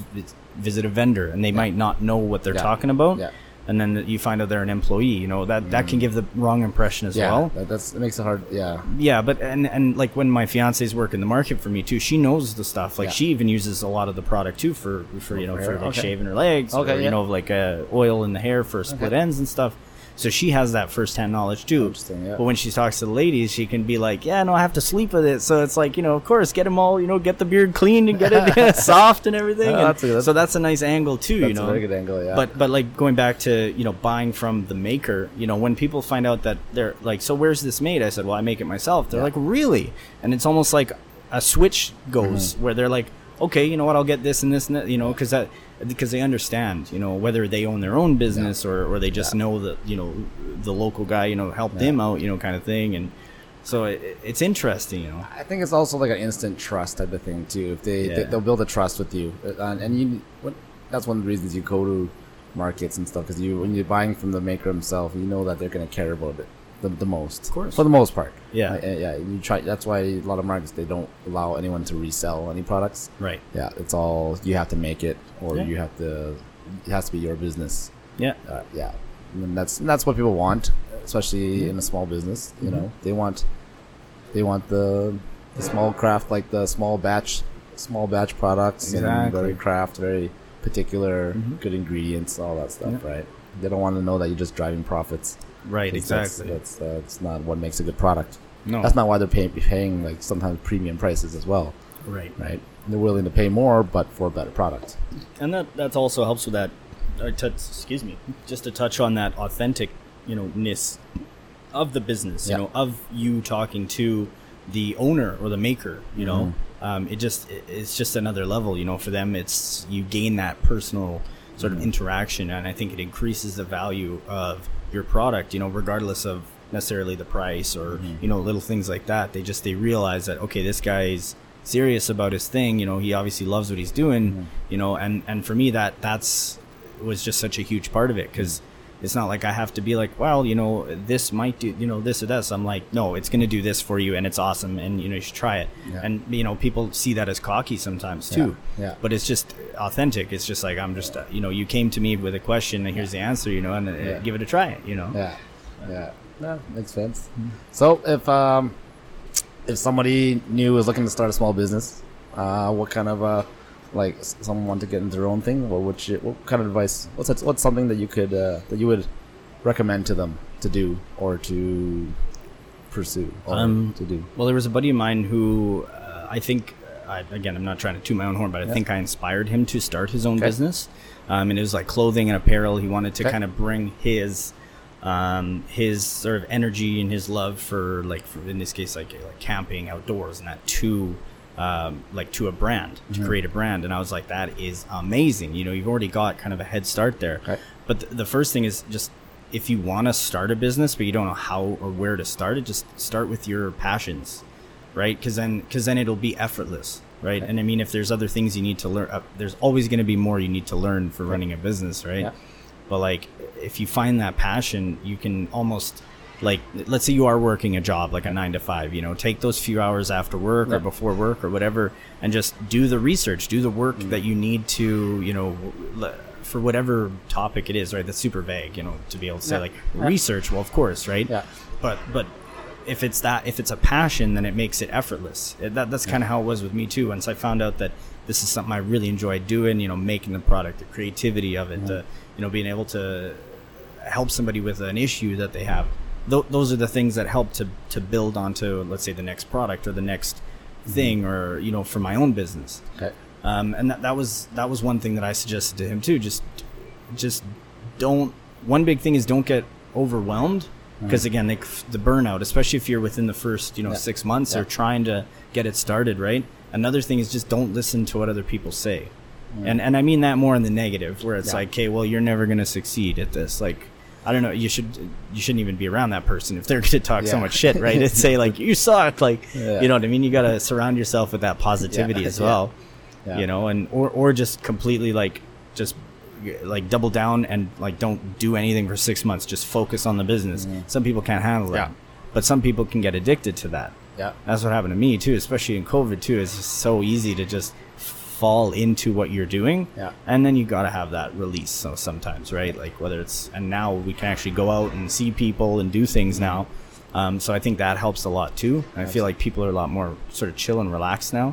S2: visit a vendor and they might not know what they're
S1: Yeah.
S2: talking about,
S1: Yeah.
S2: And then you find out they're an employee, you know, that that can give the wrong impression as
S1: Yeah,
S2: well
S1: that, that's it makes it hard. Yeah,
S2: yeah but and and like when my fiance's work in the market for me too she knows the stuff like
S1: Yeah.
S2: she even uses a lot of the product too for for you know
S1: For
S2: for like
S1: okay.
S2: shaving her legs
S1: Okay,
S2: or you
S1: yeah.
S2: know like uh, oil in the hair for split
S1: Okay.
S2: ends and stuff so she has that first-hand knowledge too
S1: yeah.
S2: but when she talks to the ladies she can be like yeah no i have to sleep with it so it's like you know of course get them all you know get the beard cleaned and get it [LAUGHS] [LAUGHS] soft and everything
S1: that's
S2: so that's a nice angle too you know
S1: a very good angle. Yeah,
S2: but but like going back to you know buying from the maker you know when people find out that they're like so where's this made i said well i make it myself they're
S1: Yeah.
S2: like really and it's almost like a switch goes
S1: Mm-hmm.
S2: where they're like okay you know what i'll get this and this and that you know because that because they understand you know whether they own their own business or, or they just
S1: Yeah.
S2: know that you know the local guy you know helped
S1: Yeah.
S2: them out you know kind of thing and so it, it's interesting you know
S1: I think it's also like an instant trust type of thing too. If they,
S2: Yeah.
S1: they they'll build a trust with you, uh, and, and you what, that's one of the reasons you go to markets and stuff because you when you're buying from the maker himself, you know that they're gonna care about it the, the most. Of
S2: course.
S1: for the most part.
S2: Yeah.
S1: Yeah. You try. That's why a lot of markets they don't allow anyone to resell any products.
S2: right
S1: Yeah, it's all you have to make it, or
S2: Yeah.
S1: you have to. It has to be your business.
S2: yeah
S1: Uh, yeah, and that's and that's what people want, especially in a small business. You
S2: Mm-hmm.
S1: know, they want they want the the small craft, like the small batch, small batch products, and very craft, very particular,
S2: Mhm.
S1: good ingredients, all that stuff.
S2: Yeah.
S1: Right? They don't want to know that you're just driving profits.
S2: Right
S1: 'cause that's-
S2: exactly
S1: That's that's, not what makes a good product.
S2: no
S1: That's not why they're paying paying like sometimes premium prices as well.
S2: right
S1: Right? They're willing to pay more, but for a better product.
S2: and that that also helps with that uh, touch, excuse me just to touch on that authentic you know ness of the business
S1: Yeah.
S2: you know of you talking to the owner or the maker you know
S1: Mm-hmm.
S2: um, it just it's just another level you know for them it's you gain that personal sort
S1: Mm-hmm.
S2: of interaction and i think it increases the value of your product you know regardless of necessarily the price or
S1: Mm-hmm.
S2: you know little things like that they just they realize that okay this guy's serious about his thing you know he obviously loves what he's doing
S1: Mm-hmm.
S2: you know and and for me that that's was just such a huge part of it because it's not like I have to be like, well, you know, this might do, you know, this or this. I'm like, no, it's going to do this for you, and it's awesome, and you know, you should try it.
S1: Yeah.
S2: And you know, people see that as cocky sometimes too.
S1: Yeah, yeah.
S2: But it's just authentic. It's just like I'm just, uh, you know, you came to me with a question, and here's the answer, you know, and uh, give it a try. You know.
S1: Yeah, yeah, yeah, makes sense. So if um, if somebody new is looking to start a small business, uh, what kind of uh, like someone want to get into their own thing, what would you, what kind of advice? What's that, what's something that you could uh, that you would recommend to them to do or to pursue or
S2: Um,
S1: to do?
S2: Well, there was a buddy of mine who uh, I think, I, again, I'm not trying to toot my own horn, but I
S1: Yeah.
S2: think I inspired him to start his own
S1: Okay.
S2: business. Um, and it was like clothing and apparel. He wanted to
S1: Okay.
S2: kind of bring his um, his sort of energy and his love for like for, in this case like like camping outdoors and that to um, like to a brand to create a brand and I was like that is amazing you know you've already got kind of a head start there
S1: Okay.
S2: but th- the first thing is just if you want to start a business but you don't know how or where to start it, just start with your passions, right? Because then, because then it'll be effortless, right? And I mean, if there's other things you need to learn, uh, there's always going to be more you need to learn for running a business, right?
S1: Yeah.
S2: But like, if you find that passion, you can almost like, let's say you are working a job like a nine to five, you know, take those few hours after work
S1: Yeah.
S2: or before work or whatever, and just do the research, do the work
S1: Mm.
S2: that you need to, you know, for whatever topic it is, right? That's super vague, you know, to be able to say
S1: Yeah.
S2: like research. Well, of course, right?
S1: Yeah.
S2: But but if it's that if it's a passion, then it makes it effortless. It, that, that's kind of how it was with me too. Once I found out that this is something I really enjoy doing, you know, making the product, the creativity of it, the you know, being able to help somebody with an issue that they have. Th- those are the things that help to to build onto, let's say, the next product or the next mm-hmm. thing, or you know, for my own business.
S1: Okay.
S2: Um, and that, that was that was one thing that I suggested to him too. Just just don't. One big thing is don't get overwhelmed because mm-hmm. again, like the burnout, especially if you're within the first you know
S1: Yeah.
S2: six months
S1: Yeah.
S2: or trying to get it started, right? Another thing is just don't listen to what other people say, mm. and and I mean that more in the negative, where it's
S1: Yeah.
S2: like, okay, well, you're never gonna succeed at this, like. I don't know. You should you shouldn't even be around that person if they're [LAUGHS] going to talk so much shit, right? And say like you suck, like
S1: Yeah.
S2: you know what I mean. You got to surround yourself with that positivity
S1: Yeah.
S2: as well [LAUGHS]
S1: Yeah.
S2: you know and or or just completely like just like double down and like don't do anything for six months just focus on the business mm-hmm. some people can't handle that
S1: Yeah.
S2: but some people can get addicted to that
S1: Yeah.
S2: that's what happened to me too especially in covid too it's so easy to just fall into what you're doing
S1: Yeah.
S2: and then you got to have that release so sometimes right like whether it's and now we can actually go out and see people and do things now um, so i think that helps a lot too i feel like people are a lot more sort of chill and relaxed now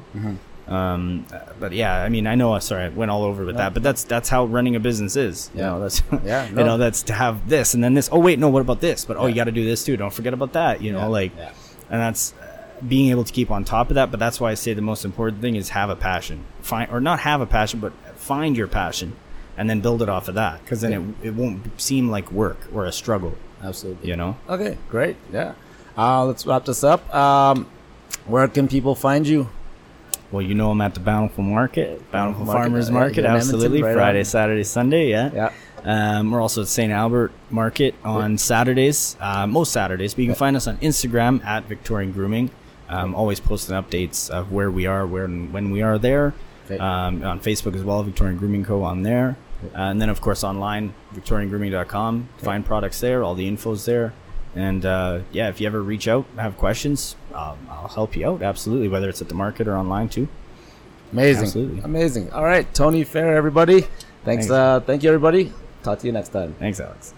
S2: um, uh, but yeah, I mean, I know. uh, Sorry, I went all over with that, but that's that's how running a business is. You
S1: Yeah.
S2: know, that's [LAUGHS]
S1: Yeah, [LAUGHS]
S2: you know, that's to have this and then this. Oh wait, no, what about this? But oh, you got to do this too. Don't forget about that. You know,
S1: Yeah,
S2: like,
S1: yeah.
S2: and that's being able to keep on top of that. But that's why I say the most important thing is have a passion. Find or not have a passion, but find your passion, and then build it off of that. Because then it it won't seem like work or a struggle.
S1: Absolutely.
S2: You know.
S1: Okay, great. Yeah. Uh, let's wrap this up. Um, where can people find you?
S2: Well, you know I'm at the Bountiful Market, Bountiful
S1: Market,
S2: Farmers
S1: uh,
S2: Market, absolutely.
S1: right
S2: Friday,
S1: on.
S2: Saturday, Sunday, yeah.
S1: Yeah.
S2: Um, we're also at St. Albert Market on Saturdays, uh, most Saturdays. But you can find us on Instagram at Victorian Grooming. Um, always posting updates of where we are, where and when we are there. Um, on Facebook as well, Victorian Grooming Co. on there. Uh, and then, of course, online, victoriangrooming.com. Find products there, all the info's there. And uh, yeah, if you ever reach out, have questions, um, I'll help you out. Absolutely, whether it's at the market or online too.
S1: Amazing.
S2: Absolutely.
S1: Amazing. All right, Tony Fair, everybody. Thanks.
S2: Thanks.
S1: Uh, thank you, everybody. Talk to you next time.
S2: Thanks, Alex.